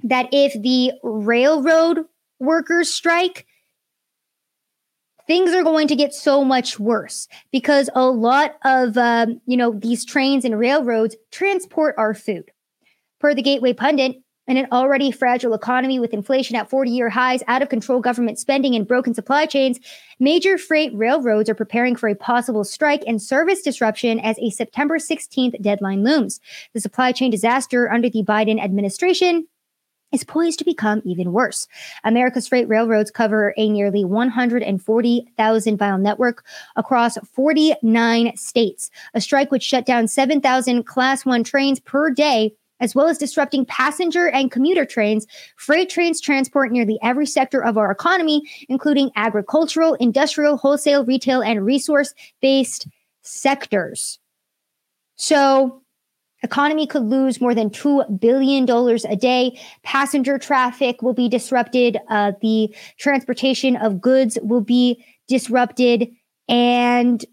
that if the railroad workers strike, things are going to get so much worse because a lot of um, you know these trains and railroads transport our food per the gateway pundit in an already fragile economy with inflation at 40 year highs, out of control government spending, and broken supply chains, major freight railroads are preparing for a possible strike and service disruption as a September 16th deadline looms. The supply chain disaster under the Biden administration is poised to become even worse. America's freight railroads cover a nearly 140,000 mile network across 49 states. A strike would shut down 7,000 Class 1 trains per day. As well as disrupting passenger and commuter trains, freight trains transport nearly every sector of our economy, including agricultural, industrial, wholesale, retail, and resource based sectors. So, Economy could lose more than $2 billion a day. Passenger traffic will be disrupted. Uh, the transportation of goods will be disrupted. And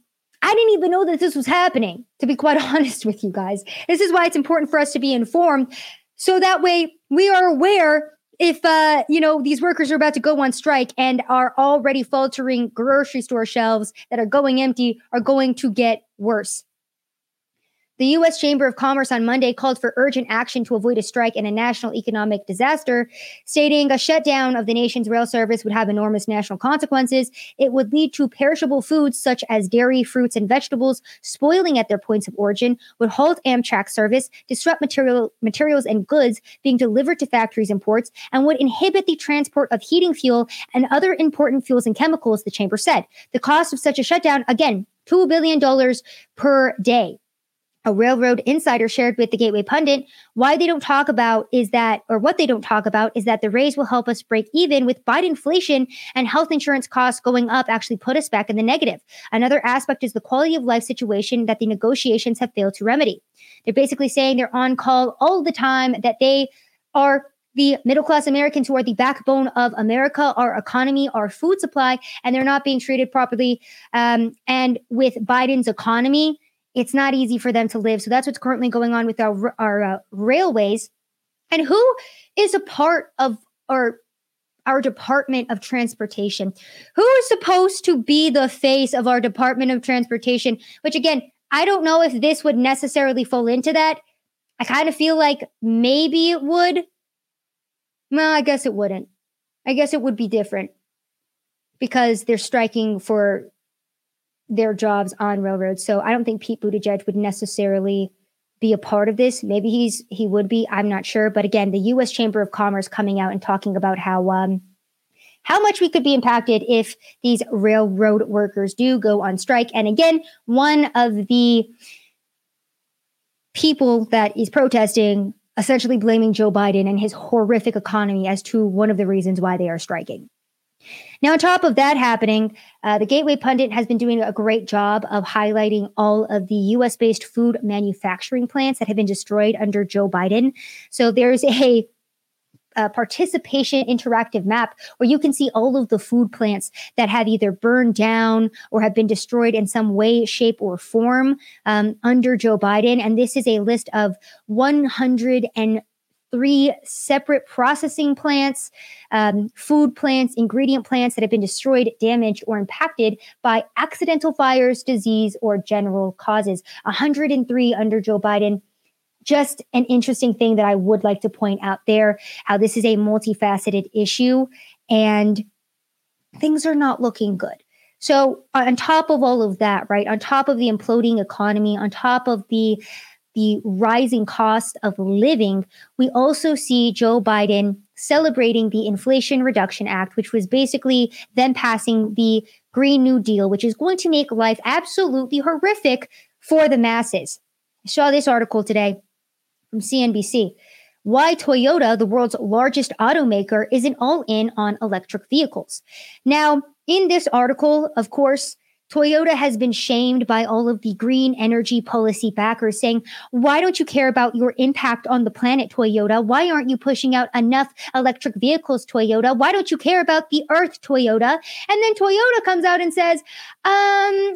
I didn't even know that this was happening, to be quite honest with you guys. This is why it's important for us to be informed. So that way we are aware if uh, you know these workers are about to go on strike and are already faltering grocery store shelves that are going empty are going to get worse the U.S. Chamber of Commerce on Monday called for urgent action to avoid a strike and a national economic disaster, stating a shutdown of the nation's rail service would have enormous national consequences. It would lead to perishable foods such as dairy, fruits, and vegetables spoiling at their points of origin, would halt Amtrak service, disrupt material, materials and goods being delivered to factories and ports, and would inhibit the transport of heating fuel and other important fuels and chemicals, the chamber said. The cost of such a shutdown, again, $2 billion per day a railroad insider shared with the Gateway Pundit. Why they don't talk about is that, or what they don't talk about is that the raise will help us break even with Biden inflation and health insurance costs going up actually put us back in the negative. Another aspect is the quality of life situation that the negotiations have failed to remedy. They're basically saying they're on call all the time, that they are the middle class Americans who are the backbone of America, our economy, our food supply, and they're not being treated properly. Um, and with Biden's economy, it's not easy for them to live. So that's what's currently going on with our our uh, railways. And who is a part of our our Department of Transportation? Who is supposed to be the face of our Department of Transportation? Which again, I don't know if this would necessarily fall into that. I kind of feel like maybe it would. Well, I guess it wouldn't. I guess it would be different because they're striking for their jobs on railroads. So I don't think Pete Buttigieg would necessarily be a part of this. Maybe he's he would be. I'm not sure. But again, the U.S. Chamber of Commerce coming out and talking about how um, how much we could be impacted if these railroad workers do go on strike. And again, one of the people that is protesting essentially blaming Joe Biden and his horrific economy as to one of the reasons why they are striking. Now, on top of that happening, uh, the Gateway Pundit has been doing a great job of highlighting all of the US based food manufacturing plants that have been destroyed under Joe Biden. So there's a participation interactive map where you can see all of the food plants that have either burned down or have been destroyed in some way, shape, or form um, under Joe Biden. And this is a list of 103 separate processing plants, um, food plants, ingredient plants that have been destroyed, damaged, or impacted by accidental fires, disease, or general causes. 103 under Joe Biden just an interesting thing that I would like to point out there how this is a multifaceted issue and things are not looking good. So, on top of all of that, right, on top of the imploding economy, on top of the the rising cost of living, we also see Joe Biden celebrating the Inflation Reduction Act, which was basically them passing the Green New Deal, which is going to make life absolutely horrific for the masses. I saw this article today from CNBC. Why Toyota, the world's largest automaker, isn't all in on electric vehicles. Now, in this article, of course, Toyota has been shamed by all of the green energy policy backers saying, why don't you care about your impact on the planet, Toyota? Why aren't you pushing out enough electric vehicles, Toyota? Why don't you care about the earth, Toyota? And then Toyota comes out and says, um,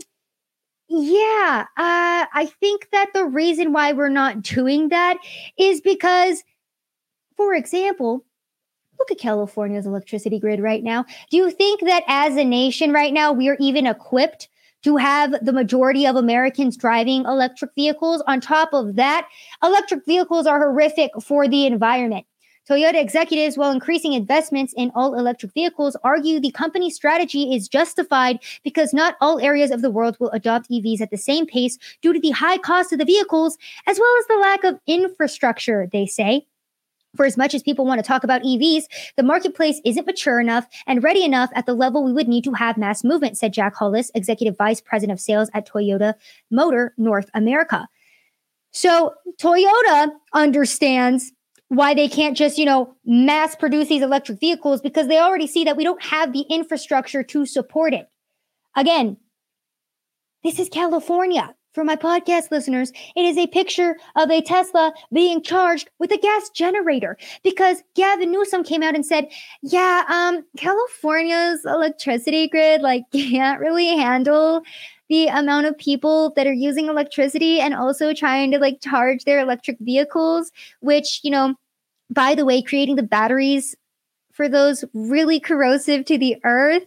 yeah, uh, I think that the reason why we're not doing that is because, for example, look at California's electricity grid right now. Do you think that as a nation right now, we are even equipped to have the majority of Americans driving electric vehicles? On top of that, electric vehicles are horrific for the environment. Toyota executives, while increasing investments in all electric vehicles, argue the company's strategy is justified because not all areas of the world will adopt EVs at the same pace due to the high cost of the vehicles, as well as the lack of infrastructure, they say. For as much as people want to talk about EVs, the marketplace isn't mature enough and ready enough at the level we would need to have mass movement, said Jack Hollis, Executive Vice President of Sales at Toyota Motor North America. So Toyota understands why they can't just, you know, mass produce these electric vehicles because they already see that we don't have the infrastructure to support it. Again, this is California. For my podcast listeners, it is a picture of a Tesla being charged with a gas generator because Gavin Newsom came out and said, "Yeah, um California's electricity grid like can't really handle the amount of people that are using electricity and also trying to like charge their electric vehicles, which, you know, by the way, creating the batteries for those really corrosive to the earth.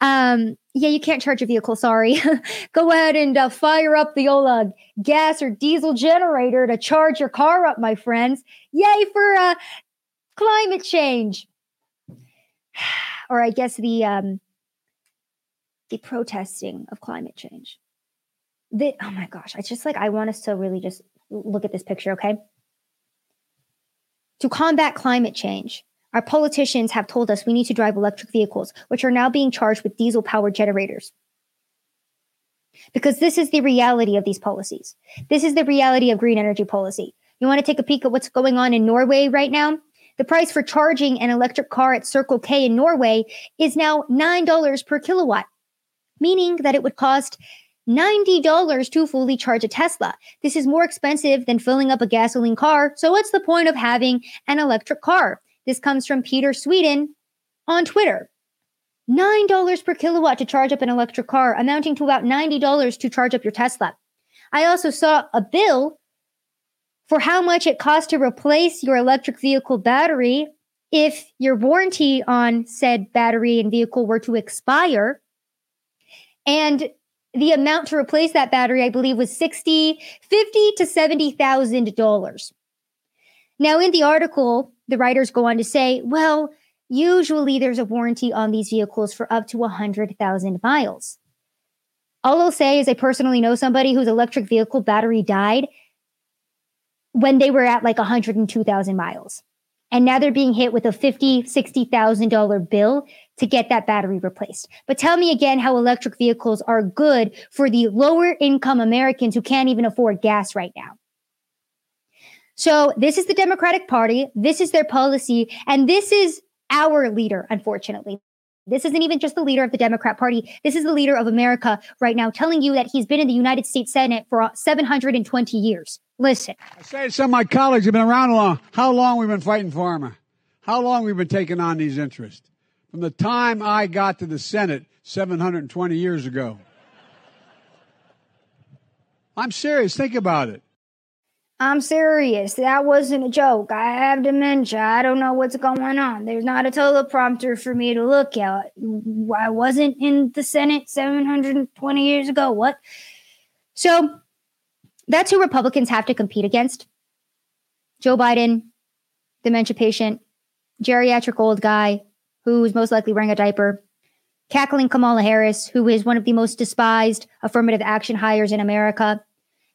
Um, yeah, you can't charge a vehicle. Sorry. Go ahead and uh, fire up the old uh, gas or diesel generator to charge your car up, my friends. Yay for uh, climate change. or I guess the um, the protesting of climate change. The, oh my gosh, I just like I want us to really just look at this picture, okay? To combat climate change, our politicians have told us we need to drive electric vehicles, which are now being charged with diesel powered generators. Because this is the reality of these policies. This is the reality of green energy policy. You want to take a peek at what's going on in Norway right now? The price for charging an electric car at Circle K in Norway is now $9 per kilowatt, meaning that it would cost $90 to fully charge a Tesla. This is more expensive than filling up a gasoline car, so what's the point of having an electric car? This comes from Peter Sweden on Twitter. $9 per kilowatt to charge up an electric car, amounting to about $90 to charge up your Tesla. I also saw a bill for how much it costs to replace your electric vehicle battery if your warranty on said battery and vehicle were to expire. And the amount to replace that battery, I believe, was 60, 50 to $70,000. Now, in the article, the writers go on to say, well, usually there's a warranty on these vehicles for up to 100,000 miles. All I'll say is I personally know somebody whose electric vehicle battery died when they were at like 102,000 miles. And now they're being hit with a $50,000, $60,000 bill to get that battery replaced. But tell me again how electric vehicles are good for the lower income Americans who can't even afford gas right now. So this is the Democratic Party. This is their policy. And this is our leader, unfortunately. This isn't even just the leader of the Democrat Party. This is the leader of America right now, telling you that he's been in the United States Senate for 720 years. Listen. I say to some of my colleagues have been around long, how long we've been fighting pharma, how long we've been taking on these interests. From the time I got to the Senate 720 years ago. I'm serious. Think about it. I'm serious. That wasn't a joke. I have dementia. I don't know what's going on. There's not a teleprompter for me to look at. I wasn't in the Senate 720 years ago. What? So that's who Republicans have to compete against Joe Biden, dementia patient, geriatric old guy who's most likely wearing a diaper, cackling Kamala Harris, who is one of the most despised affirmative action hires in America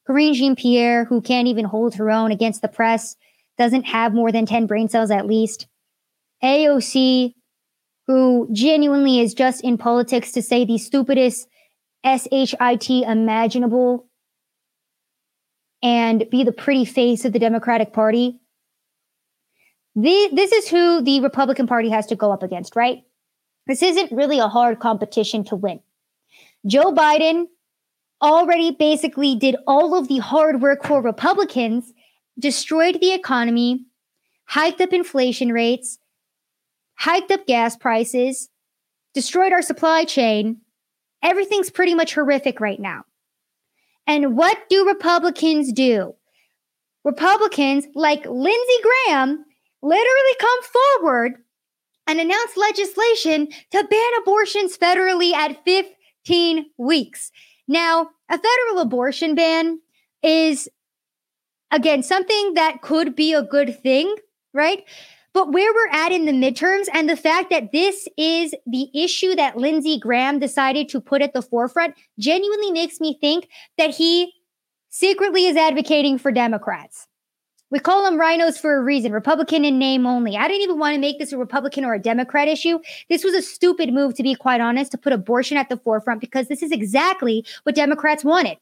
Karine Jean Pierre, who can't even hold her own against the press, doesn't have more than 10 brain cells at least. AOC, who genuinely is just in politics to say the stupidest SHIT imaginable and be the pretty face of the Democratic Party. The, this is who the Republican Party has to go up against, right? This isn't really a hard competition to win. Joe Biden already basically did all of the hard work for Republicans, destroyed the economy, hiked up inflation rates, hiked up gas prices, destroyed our supply chain. Everything's pretty much horrific right now. And what do Republicans do? Republicans like Lindsey Graham literally come forward and announce legislation to ban abortions federally at 15 weeks. Now, a federal abortion ban is, again, something that could be a good thing, right? But where we're at in the midterms and the fact that this is the issue that Lindsey Graham decided to put at the forefront genuinely makes me think that he secretly is advocating for Democrats. We call them RINOs for a reason, Republican in name only. I didn't even want to make this a Republican or a Democrat issue. This was a stupid move, to be quite honest, to put abortion at the forefront because this is exactly what Democrats wanted.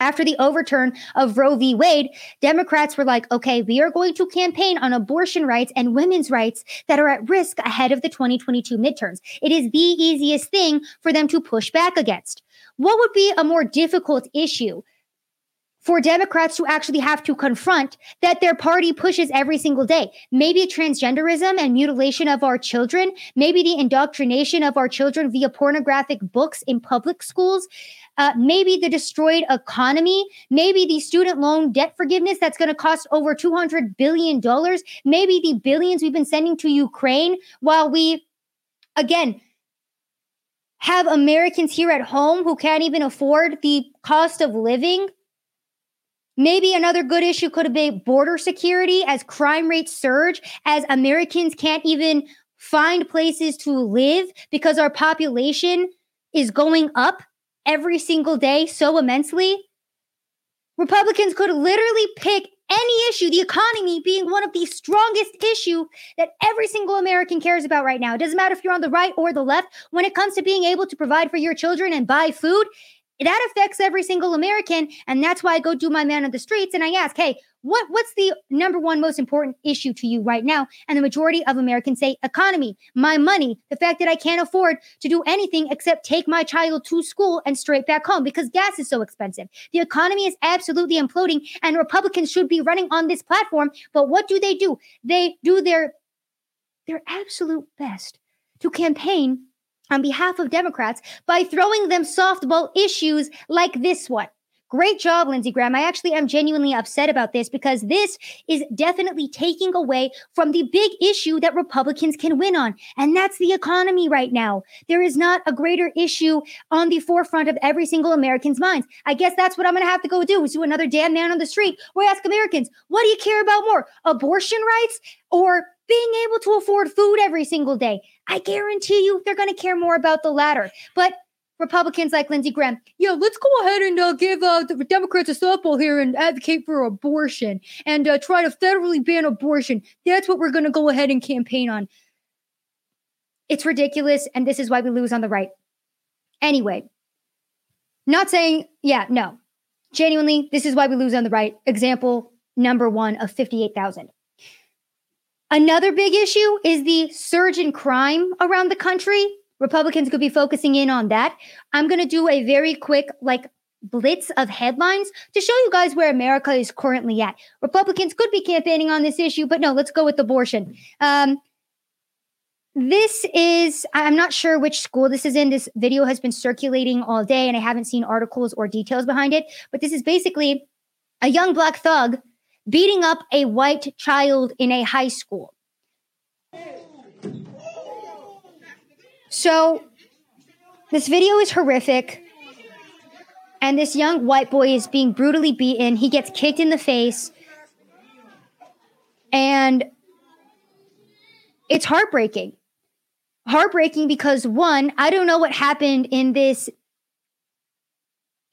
After the overturn of Roe v. Wade, Democrats were like, okay, we are going to campaign on abortion rights and women's rights that are at risk ahead of the 2022 midterms. It is the easiest thing for them to push back against. What would be a more difficult issue for Democrats to actually have to confront that their party pushes every single day. Maybe transgenderism and mutilation of our children, maybe the indoctrination of our children via pornographic books in public schools. Uh, maybe the destroyed economy, maybe the student loan debt forgiveness that's going to cost over $200 billion, maybe the billions we've been sending to Ukraine while we, again, have Americans here at home who can't even afford the cost of living Maybe another good issue could be border security as crime rates surge, as Americans can't even find places to live because our population is going up every single day so immensely. Republicans could literally pick any issue, the economy being one of the strongest issue that every single American cares about right now. It doesn't matter if you're on the right or the left. When it comes to being able to provide for your children and buy food, That affects every single American. And that's why I go do my man on the streets and I ask, hey, what, what's the number one most important issue to you right now? And the majority of Americans say economy, my money, the fact that I can't afford to do anything except take my child to school and straight back home because gas is so expensive. The economy is absolutely imploding and Republicans should be running on this platform. But what do they do? They do their their absolute best to campaign on behalf of Democrats by throwing them softball issues like this one. Great job, Lindsey Graham. I actually am genuinely upset about this because this is definitely taking away from the big issue that Republicans can win on, and that's the economy right now. There is not a greater issue on the forefront of every single American's minds. I guess that's what I'm going to have to go do is do another damn man on the street where I ask Americans, what do you care about more, abortion rights or being able to afford food every single day? I guarantee you they're going to care more about the latter. But Republicans like Lindsey Graham, yeah, let's go ahead and uh, give uh, the Democrats a softball here and advocate for abortion and uh, try to federally ban abortion. That's what we're going to go ahead and campaign on. It's ridiculous, and this is why we lose on the right. Anyway, not saying, yeah, no. Genuinely, this is why we lose on the right. Example number one of 58,000. Another big issue is the surge in crime around the country. Republicans could be focusing in on that. I'm going to do a very quick, like, blitz of headlines to show you guys where America is currently at. Republicans could be campaigning on this issue, but no, let's go with abortion. Um, this is, I'm not sure which school this is in. This video has been circulating all day and I haven't seen articles or details behind it, but this is basically a young black thug beating up a white child in a high school. So, this video is horrific. And this young white boy is being brutally beaten. He gets kicked in the face. And it's heartbreaking. Heartbreaking because, one, I don't know what happened in this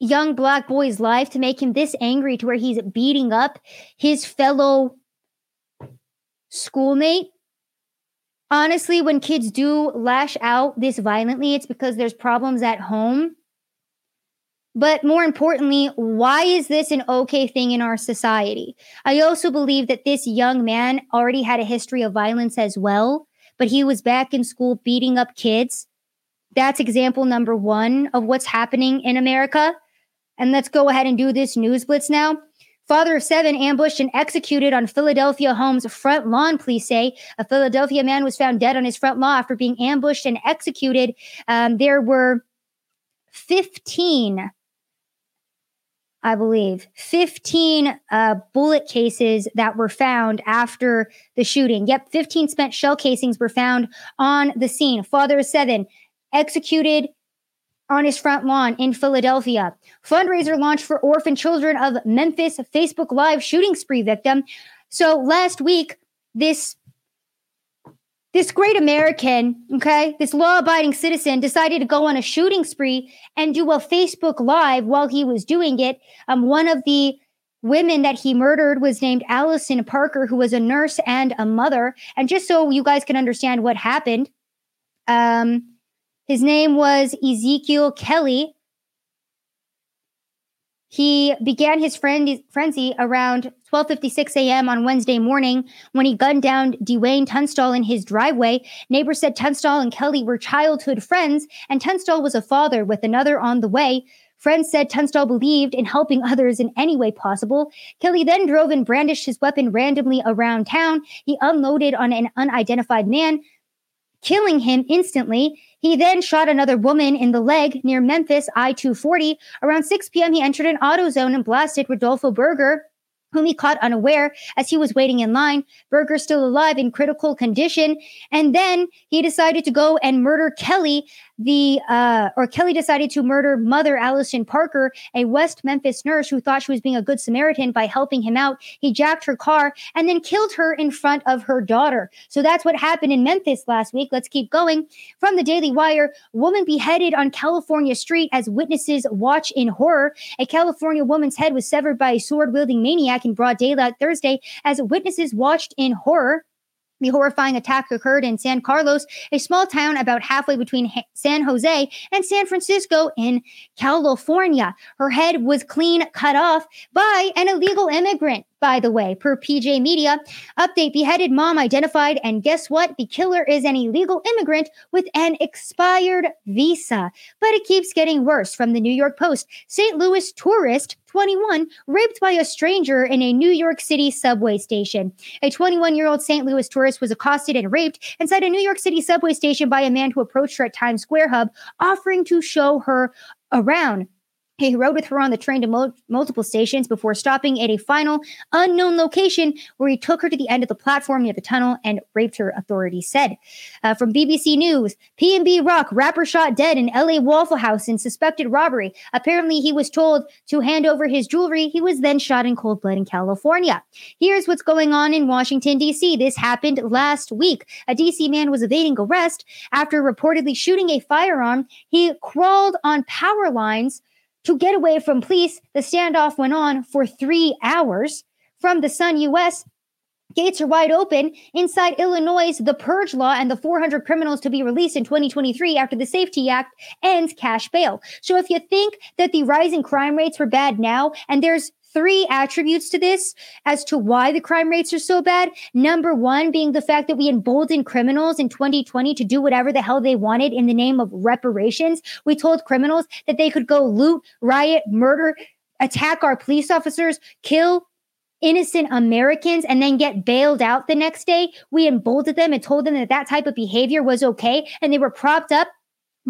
young black boy's life to make him this angry to where he's beating up his fellow schoolmate honestly, when kids do lash out this violently, it's because there's problems at home. But more importantly, why is this an okay thing in our society? I also believe that this young man already had a history of violence as well, but he was back in school beating up kids. That's example number one of what's happening in America. And let's go ahead and do this news blitz now. Father of seven ambushed and executed on Philadelphia home's front lawn, police say. A Philadelphia man was found dead on his front lawn after being ambushed and executed. Um, there were 15, I believe, 15 uh, bullet cases that were found after the shooting. Yep, 15 spent shell casings were found on the scene. Father of seven executed on his front lawn in Philadelphia. Fundraiser launched for orphan children of Memphis Facebook Live shooting spree victim. So last week, this this great American, okay, this law abiding citizen decided to go on a shooting spree and do a Facebook Live while he was doing it. Um, one of the women that he murdered was named Allison Parker, who was a nurse and a mother. And just so you guys can understand what happened, um, his name was Ezekiel Kelly. He began his frenzy around 12:56 a.m. on Wednesday morning when he gunned down Dwayne Tunstall in his driveway. Neighbors said Tunstall and Kelly were childhood friends, and Tunstall was a father with another on the way. Friends said Tunstall believed in helping others in any way possible. Kelly then drove and brandished his weapon randomly around town. He unloaded on an unidentified man, killing him instantly. He then shot another woman in the leg near Memphis I 240. Around 6 p.m., he entered an AutoZone and blasted Rodolfo Berger, whom he caught unaware as he was waiting in line. Berger still alive in critical condition. And then he decided to go and murder Kelly the uh, or Kelly decided to murder mother Allison Parker, a West Memphis nurse who thought she was being a good Samaritan by helping him out. He jacked her car and then killed her in front of her daughter. So that's what happened in Memphis last week. Let's keep going. From the Daily Wire, woman beheaded on California street as witnesses watch in horror. A California woman's head was severed by a sword wielding maniac in broad daylight Thursday as witnesses watched in horror. The horrifying attack occurred in San Carlos, a small town about halfway between San Jose and San Francisco in California. Her head was clean cut off by an illegal immigrant, by the way, per PJ Media. Update beheaded mom identified, and guess what? The killer is an illegal immigrant with an expired visa. But it keeps getting worse from the New York Post. St. Louis tourist 21, raped by a stranger in a New York City subway station. A 21 year old St. Louis tourist was accosted and raped inside a New York City subway station by a man who approached her at Times Square Hub, offering to show her around. He rode with her on the train to mo- multiple stations before stopping at a final unknown location where he took her to the end of the platform near the tunnel and raped her, authorities said. Uh, from BBC News, PNB Rock rapper shot dead in LA Waffle House in suspected robbery. Apparently, he was told to hand over his jewelry. He was then shot in cold blood in California. Here's what's going on in Washington, D.C. This happened last week. A D.C. man was evading arrest after reportedly shooting a firearm. He crawled on power lines to get away from police, the standoff went on for three hours. From the Sun US, Gates are wide open. Inside Illinois, the purge law and the 400 criminals to be released in 2023 after the Safety Act ends cash bail. So if you think that the rising crime rates were bad now, and there's three attributes to this as to why the crime rates are so bad. Number one being the fact that we emboldened criminals in 2020 to do whatever the hell they wanted in the name of reparations. We told criminals that they could go loot, riot, murder, attack our police officers, kill innocent Americans and then get bailed out the next day. We emboldened them and told them that that type of behavior was okay. And they were propped up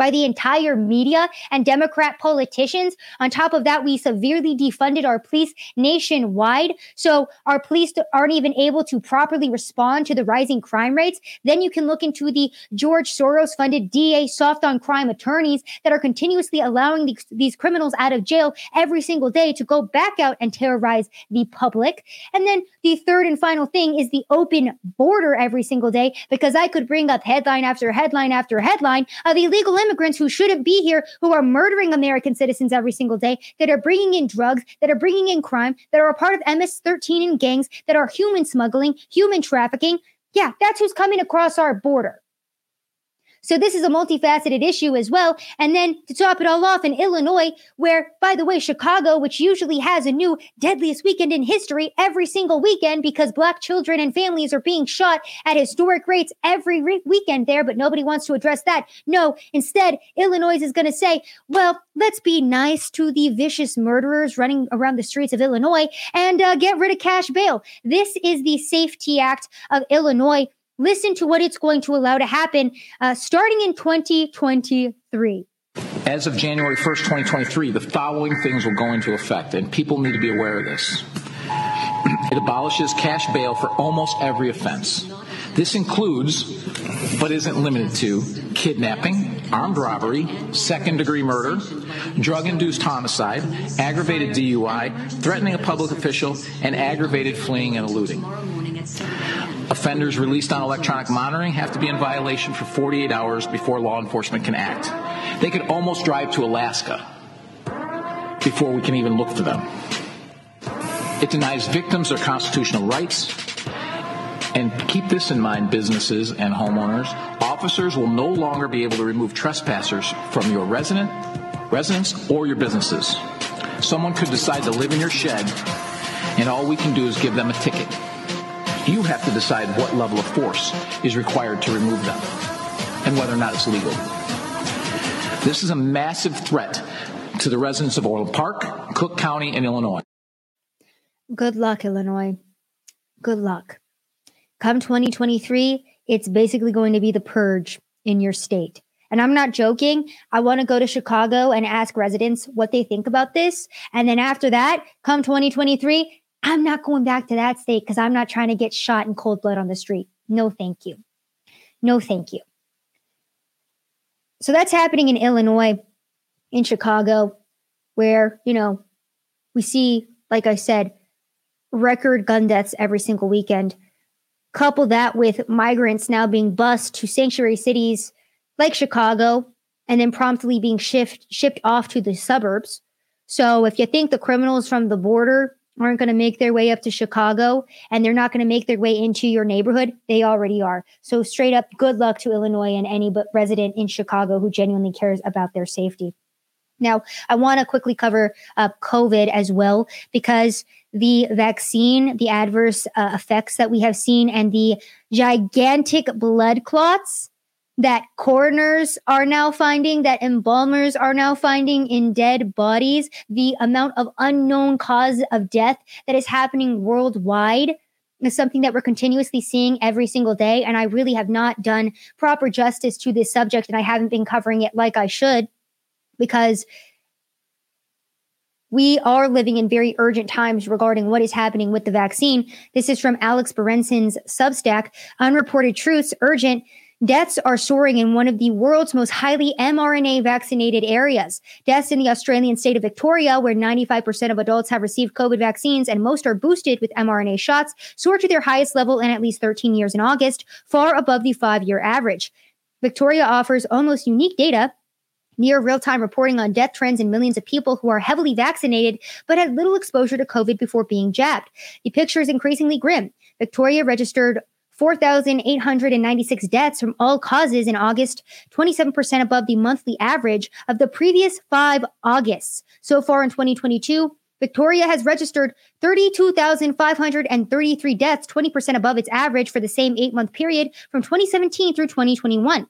by the entire media and Democrat politicians. On top of that, we severely defunded our police nationwide. So our police aren't even able to properly respond to the rising crime rates. Then you can look into the George Soros funded DA soft on crime attorneys that are continuously allowing these, these criminals out of jail every single day to go back out and terrorize the public. And then the third and final thing is the open border every single day, because I could bring up headline after headline after headline of illegal immigrants who shouldn't be here, who are murdering American citizens every single day, that are bringing in drugs, that are bringing in crime, that are a part of MS 13 and gangs, that are human smuggling, human trafficking. Yeah, that's who's coming across our border. So this is a multifaceted issue as well. And then to top it all off in Illinois, where, by the way, Chicago, which usually has a new deadliest weekend in history every single weekend because black children and families are being shot at historic rates every re- weekend there, but nobody wants to address that. No, instead, Illinois is going to say, well, let's be nice to the vicious murderers running around the streets of Illinois and uh, get rid of cash bail. This is the Safety Act of Illinois listen to what it's going to allow to happen uh, starting in 2023. As of January 1st, 2023, the following things will go into effect, and people need to be aware of this. It abolishes cash bail for almost every offense. This includes, but isn't limited to, kidnapping, armed robbery, second degree murder, drug induced homicide, aggravated DUI, threatening a public official, and aggravated fleeing and eluding. Offenders released on electronic monitoring have to be in violation for 48 hours before law enforcement can act. They could almost drive to Alaska before we can even look for them. It denies victims their constitutional rights. And keep this in mind, businesses and homeowners. Officers will no longer be able to remove trespassers from your resident, residence or your businesses. Someone could decide to live in your shed, and all we can do is give them a ticket. You have to decide what level of force is required to remove them and whether or not it's legal. This is a massive threat to the residents of Orland Park, Cook County, and Illinois. Good luck, Illinois. Good luck. Come 2023, it's basically going to be the purge in your state. And I'm not joking. I want to go to Chicago and ask residents what they think about this. And then after that, come 2023, I'm not going back to that state because I'm not trying to get shot in cold blood on the street. No, thank you. No, thank you. So that's happening in Illinois, in Chicago, where, you know, we see, like I said, record gun deaths every single weekend. Couple that with migrants now being bused to sanctuary cities like Chicago and then promptly being shift, shipped off to the suburbs. So if you think the criminals from the border aren't going to make their way up to Chicago and they're not going to make their way into your neighborhood, they already are. So, straight up, good luck to Illinois and any resident in Chicago who genuinely cares about their safety. Now, I want to quickly cover uh, COVID as well because the vaccine, the adverse uh, effects that we have seen, and the gigantic blood clots that coroners are now finding, that embalmers are now finding in dead bodies, the amount of unknown cause of death that is happening worldwide is something that we're continuously seeing every single day. And I really have not done proper justice to this subject, and I haven't been covering it like I should because we are living in very urgent times regarding what is happening with the vaccine. This is from Alex Berenson's Substack. Unreported truths, urgent. Deaths are soaring in one of the world's most highly mRNA vaccinated areas. Deaths in the Australian state of Victoria, where 95% of adults have received COVID vaccines and most are boosted with mRNA shots, soared to their highest level in at least 13 years in August, far above the five year average. Victoria offers almost unique data near real time reporting on death trends in millions of people who are heavily vaccinated but had little exposure to COVID before being jabbed. The picture is increasingly grim. Victoria registered 4,896 deaths from all causes in August, 27% above the monthly average of the previous five Augusts. So far in 2022, Victoria has registered 32,533 deaths, 20% above its average for the same eight month period from 2017 through 2021.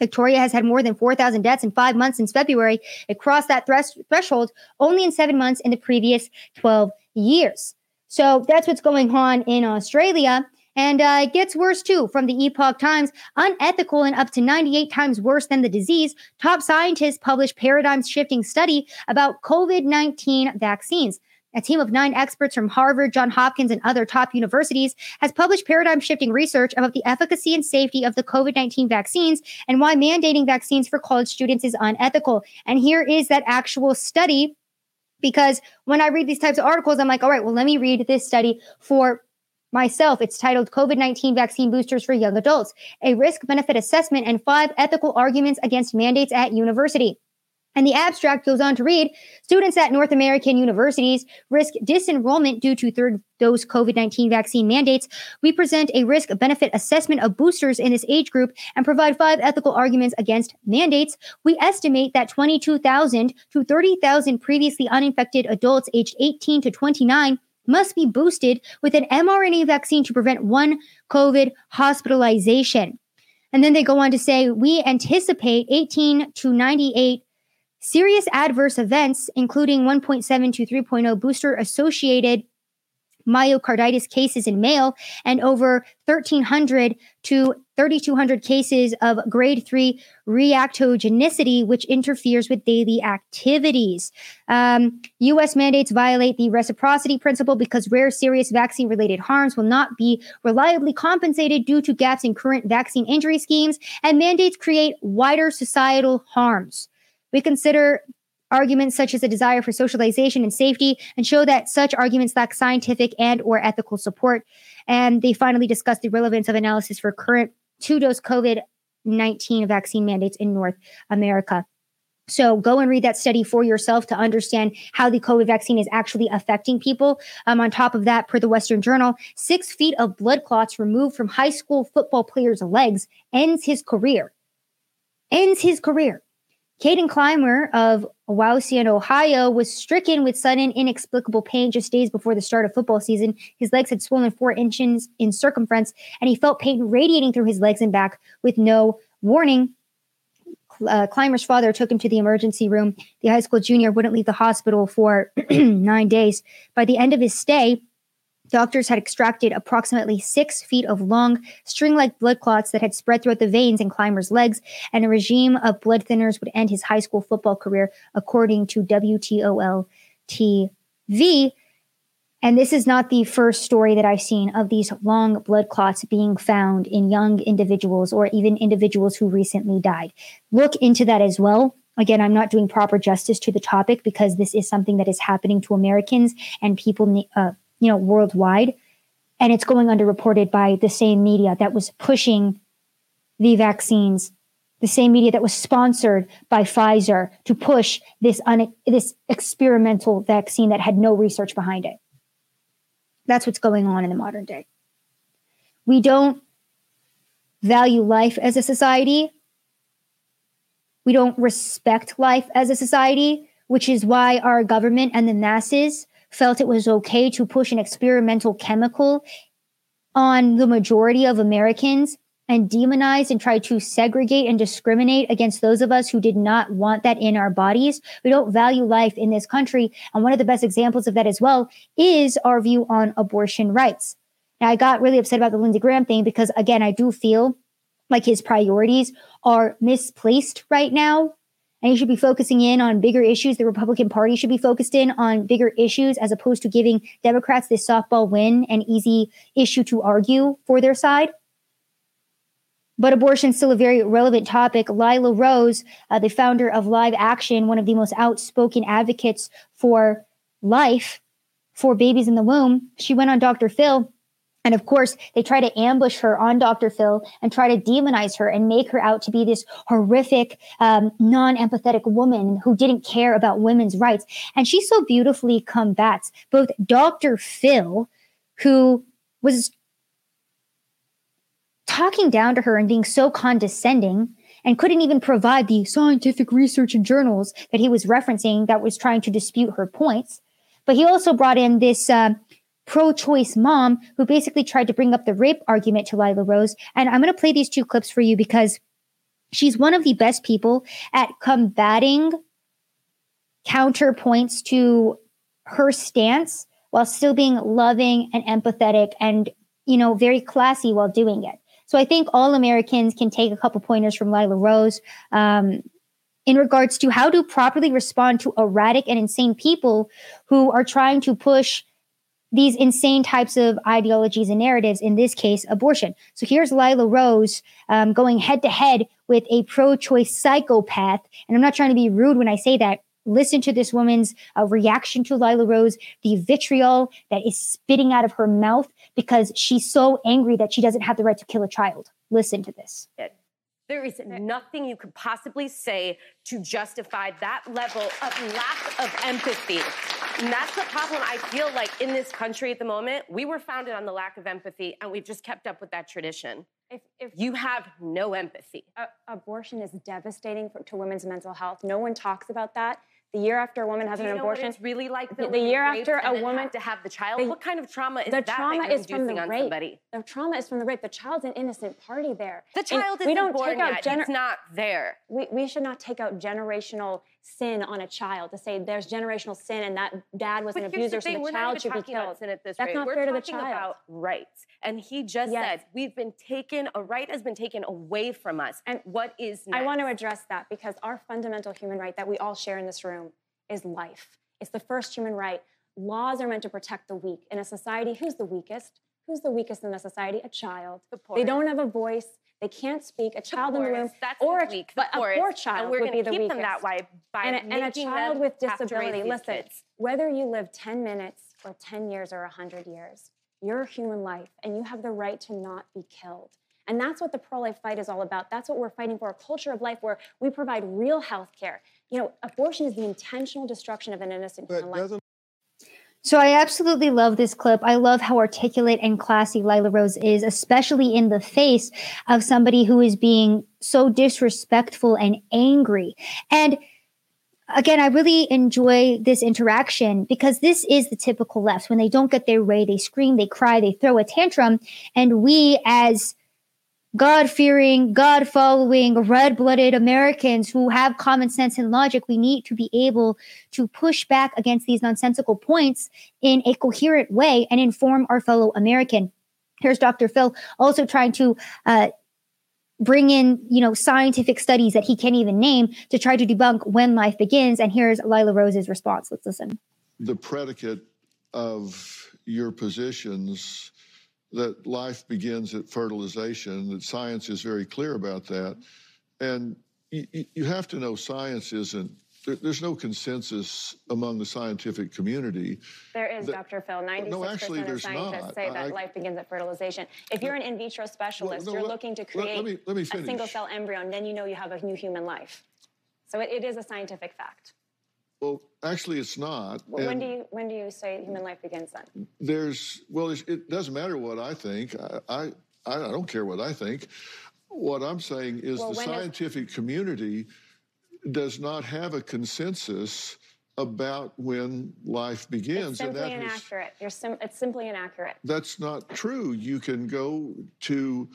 Victoria has had more than 4,000 deaths in five months since February. It crossed that thres- threshold only in seven months in the previous 12 years. So that's what's going on in Australia. And uh, it gets worse too from the Epoch Times. Unethical and up to 98 times worse than the disease. Top scientists publish paradigm shifting study about COVID 19 vaccines. A team of nine experts from Harvard, Johns Hopkins, and other top universities has published paradigm shifting research about the efficacy and safety of the COVID 19 vaccines and why mandating vaccines for college students is unethical. And here is that actual study. Because when I read these types of articles, I'm like, all right, well, let me read this study for myself. It's titled COVID 19 Vaccine Boosters for Young Adults, a risk benefit assessment and five ethical arguments against mandates at university. And the abstract goes on to read students at North American universities risk disenrollment due to third dose COVID 19 vaccine mandates. We present a risk benefit assessment of boosters in this age group and provide five ethical arguments against mandates. We estimate that 22,000 to 30,000 previously uninfected adults aged 18 to 29 must be boosted with an mRNA vaccine to prevent one COVID hospitalization. And then they go on to say, we anticipate 18 to 98 Serious adverse events, including 1.7 to 3.0 booster associated myocarditis cases in male and over 1,300 to 3,200 cases of grade 3 reactogenicity, which interferes with daily activities. Um, U.S. mandates violate the reciprocity principle because rare serious vaccine related harms will not be reliably compensated due to gaps in current vaccine injury schemes, and mandates create wider societal harms. We consider arguments such as a desire for socialization and safety and show that such arguments lack scientific and or ethical support and they finally discuss the relevance of analysis for current two-dose covid-19 vaccine mandates in north america so go and read that study for yourself to understand how the COVID vaccine is actually affecting people. Um, on top of that, per the Western Journal, six feet of blood clots removed from high school football player's legs ends his career. Ends his career. Caden Clymer of Wauseon, Ohio, was stricken with sudden inexplicable pain just days before the start of football season. His legs had swollen four inches in circumference, and he felt pain radiating through his legs and back with no warning. Uh, Clymer's father took him to the emergency room. The high school junior wouldn't leave the hospital for nine days. By the end of his stay, Doctors had extracted approximately six feet of long, string like blood clots that had spread throughout the veins in Clymer's legs, and a regime of blood thinners would end his high school football career, according to WTOL TV. And this is not the first story that I've seen of these long blood clots being found in young individuals or even individuals who recently died. Look into that as well. Again, I'm not doing proper justice to the topic because this is something that is happening to Americans and people, uh, you know, worldwide. And it's going underreported by the same media that was pushing the vaccines, the same media that was sponsored by Pfizer to push this un- this experimental vaccine that had no research behind it. That's what's going on in the modern day. We don't value life as a society. We don't respect life as a society, which is why our government and the masses felt it was okay to push an experimental chemical on the majority of Americans and demonize and try to segregate and discriminate against those of us who did not want that in our bodies. We don't value life in this country. And one of the best examples of that as well is our view on abortion rights. Now, I got really upset about the Lindsey Graham thing because, again, I do feel like his priorities are misplaced right now. And he should be focusing in on bigger issues. The Republican Party should be focused in on bigger issues as opposed to giving Democrats this softball win and easy issue to argue for their side. But abortion is still a very relevant topic. Lila Rose, uh, the founder of Live Action, one of the most outspoken advocates for life for babies in the womb, she went on Dr. Phil and of course, they try to ambush her on Dr. Phil and try to demonize her and make her out to be this horrific, um, non empathetic woman who didn't care about women's rights. And she so beautifully combats both Dr. Phil, who was talking down to her and being so condescending and couldn't even provide the scientific research and journals that he was referencing that was trying to dispute her points. But he also brought in this. Uh, pro choice mom who basically tried to bring up the rape argument to Lila Rose. And I'm going to play these two clips for you because she's one of the best people at combating counterpoints to her stance while still being loving and empathetic and, you know, very classy while doing it. So I think all Americans can take a couple pointers from Lila Rose. Um, in regards to how to properly respond to erratic and insane people who are trying to push these insane types of ideologies and narratives, in this case, abortion. So here's Lila Rose um, going head to head with a pro choice psychopath. And I'm not trying to be rude when I say that. Listen to this woman's uh, reaction to Lila Rose, the vitriol that is spitting out of her mouth because she's so angry that she doesn't have the right to kill a child. Listen to this. There is nothing you could possibly say to justify that level of lack of empathy. And that's the problem I feel like in this country at the moment. We were founded on the lack of empathy, and we've just kept up with that tradition. If, if you have no empathy, uh, abortion is devastating for, to women's mental health. No one talks about that. The year after a woman has an abortion, it's really like the, the year after a woman to have the child. The, what kind of trauma is the that? trauma that is from the rape. Somebody? The trauma is from the rape. The child's an innocent party there. The child is we don't born take out yet. gener- it's not there. We, we should not take out generational sin on a child to say there's generational sin and that dad was but an abuser, the so the We're child should be killed. Sin at this That's rate. not We're fair to the talking child. about rights, and he just Yes. said we've been taken. A right has been taken away from us. And what is next? I want to address that because our fundamental human right that we all share in this room is life. It's the first human right. Laws are meant to protect the weak. In a society, who's the weakest? Who's the weakest in the society? A child. The They don't have a voice. They can't speak. A child in the room. That's or a, weak, the but a poor child And we're would gonna be the keep weakest. them that way by and a, and a child with have to raise disability. these Listen, kids. whether you live 10 minutes or 10 years or 100 years, you're a human life, and you have the right to not be killed. And that's what the pro-life fight is all about. That's what we're fighting for—a culture of life where we provide real health care. You know, abortion is the intentional destruction of an innocent human life. So I absolutely love this clip. I love how articulate and classy Lila Rose is, especially in the face of somebody who is being so disrespectful and angry. And again, I really enjoy this interaction because this is the typical left. When they don't get their way, they scream, they cry, they throw a tantrum. And we, as God fearing, God following, red blooded Americans who have common sense and logic, we need to be able to push back against these nonsensical points in a coherent way and inform our fellow American. Here's Dr. Phil also trying to uh, bring in, you know, scientific studies that he can't even name to try to debunk when life begins. And here's Lila Rose's response. Let's listen. the predicate of your positions that life begins at fertilization, that science is very clear about that. And you, you- have to know science isn't, there, there's no consensus among the scientific community. There is, The- Dr. Phil. 96% No, actually, of there's scientists not. say that I- life begins at fertilization. If you're an in vitro specialist, no, you're let- looking to create let me- let me a single cell embryo, and then you know you have a new human life. So it, it is a scientific fact. Well, actually, it's not. when do you when do you say human life begins then? there's well, it doesn't matter what I think. I, I I don't care what I think. What I'm saying is Well, the scientific community does not have a consensus about when life begins, It's simply is, inaccurate. You're sim- it's simply inaccurate. that's not true. You can go to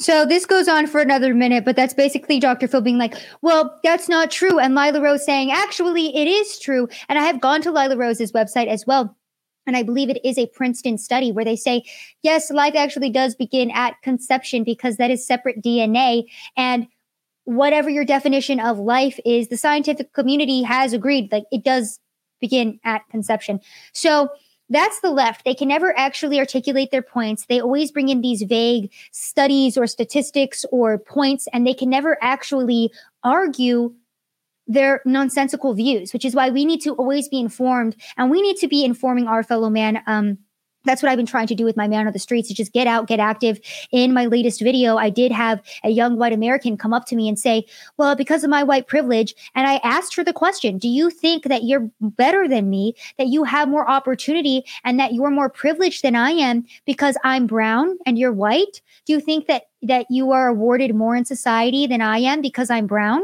So this goes on for another minute, but that's basically Dr. Phil being like, well, that's not true. And Lila Rose saying, actually, it is true. And I have gone to Lila Rose's website as well. And I believe it is a Princeton study where they say, yes, life actually does begin at conception because that is separate DNA. And whatever your definition of life is, the scientific community has agreed like it does begin at conception. So that's the left. They can never actually articulate their points. They always bring in these vague studies or statistics or points, and they can never actually argue their nonsensical views, which is why we need to always be informed and we need to be informing our fellow man. Um, that's what I've been trying to do with my man on the streets is just get out, get active. In my latest video, I did have a young white American come up to me and say, Well, because of my white privilege, and I asked her the question, Do you think that you're better than me, that you have more opportunity, and that you're more privileged than I am because I'm brown and you're white? Do you think that that you are awarded more in society than I am because I'm brown?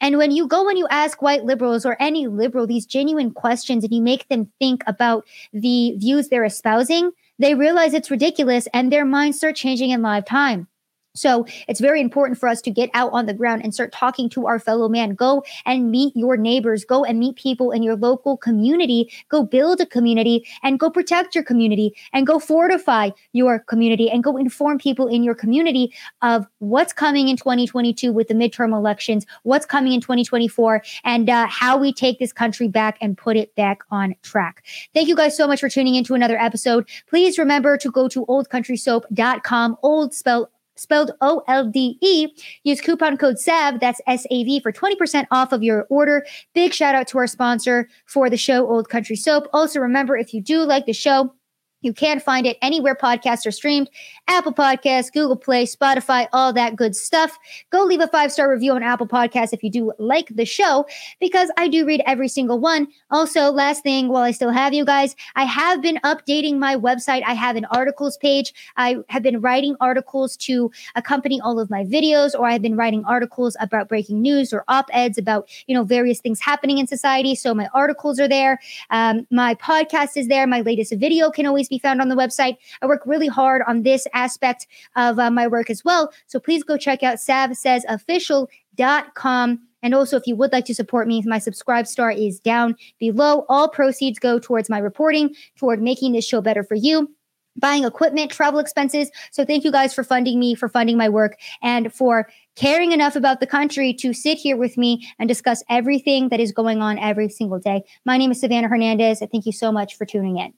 And when you go and you ask white liberals or any liberal these genuine questions and you make them think about the views they're espousing, they realize it's ridiculous and their minds start changing in live time. So it's very important for us to get out on the ground and start talking to our fellow man. Go and meet your neighbors. Go and meet people in your local community. Go build a community and go protect your community and go fortify your community and go inform people in your community of what's coming in 2022 with the midterm elections, what's coming in 2024, and uh, how we take this country back and put it back on track. Thank you guys so much for tuning into another episode. Please remember to go to oldecountrysoap.com, old spell spelled O L D E. Use coupon code SAV, that's S A V, for 20% off of your order. Big shout out to our sponsor for the show, Olde Country Soap. Also, remember if you do like the show, you can find it anywhere podcasts are streamed Apple Podcasts, Google Play, Spotify, all that good stuff. Go leave a five star review on Apple Podcasts if you do like the show, because I do read every single one. Also, last thing, while I still have you guys, I have been updating my website. I have an articles page. I have been writing articles to accompany all of my videos, or I've been writing articles about breaking news or op eds about, you know, various things happening in society. So my articles are there. Um, my podcast is there. My latest video can always be found on the website. I work really hard on this aspect of uh, my work as well. So please go check out savsaysofficial.com. And also, if you would like to support me, my SubscribeStar is down below. All proceeds go towards my reporting, toward making this show better for you buying equipment, travel expenses. So thank you guys for funding me, for funding my work, and for caring enough about the country to sit here with me and discuss everything that is going on every single day. My name is Savannah Hernandez, and thank you so much for tuning in.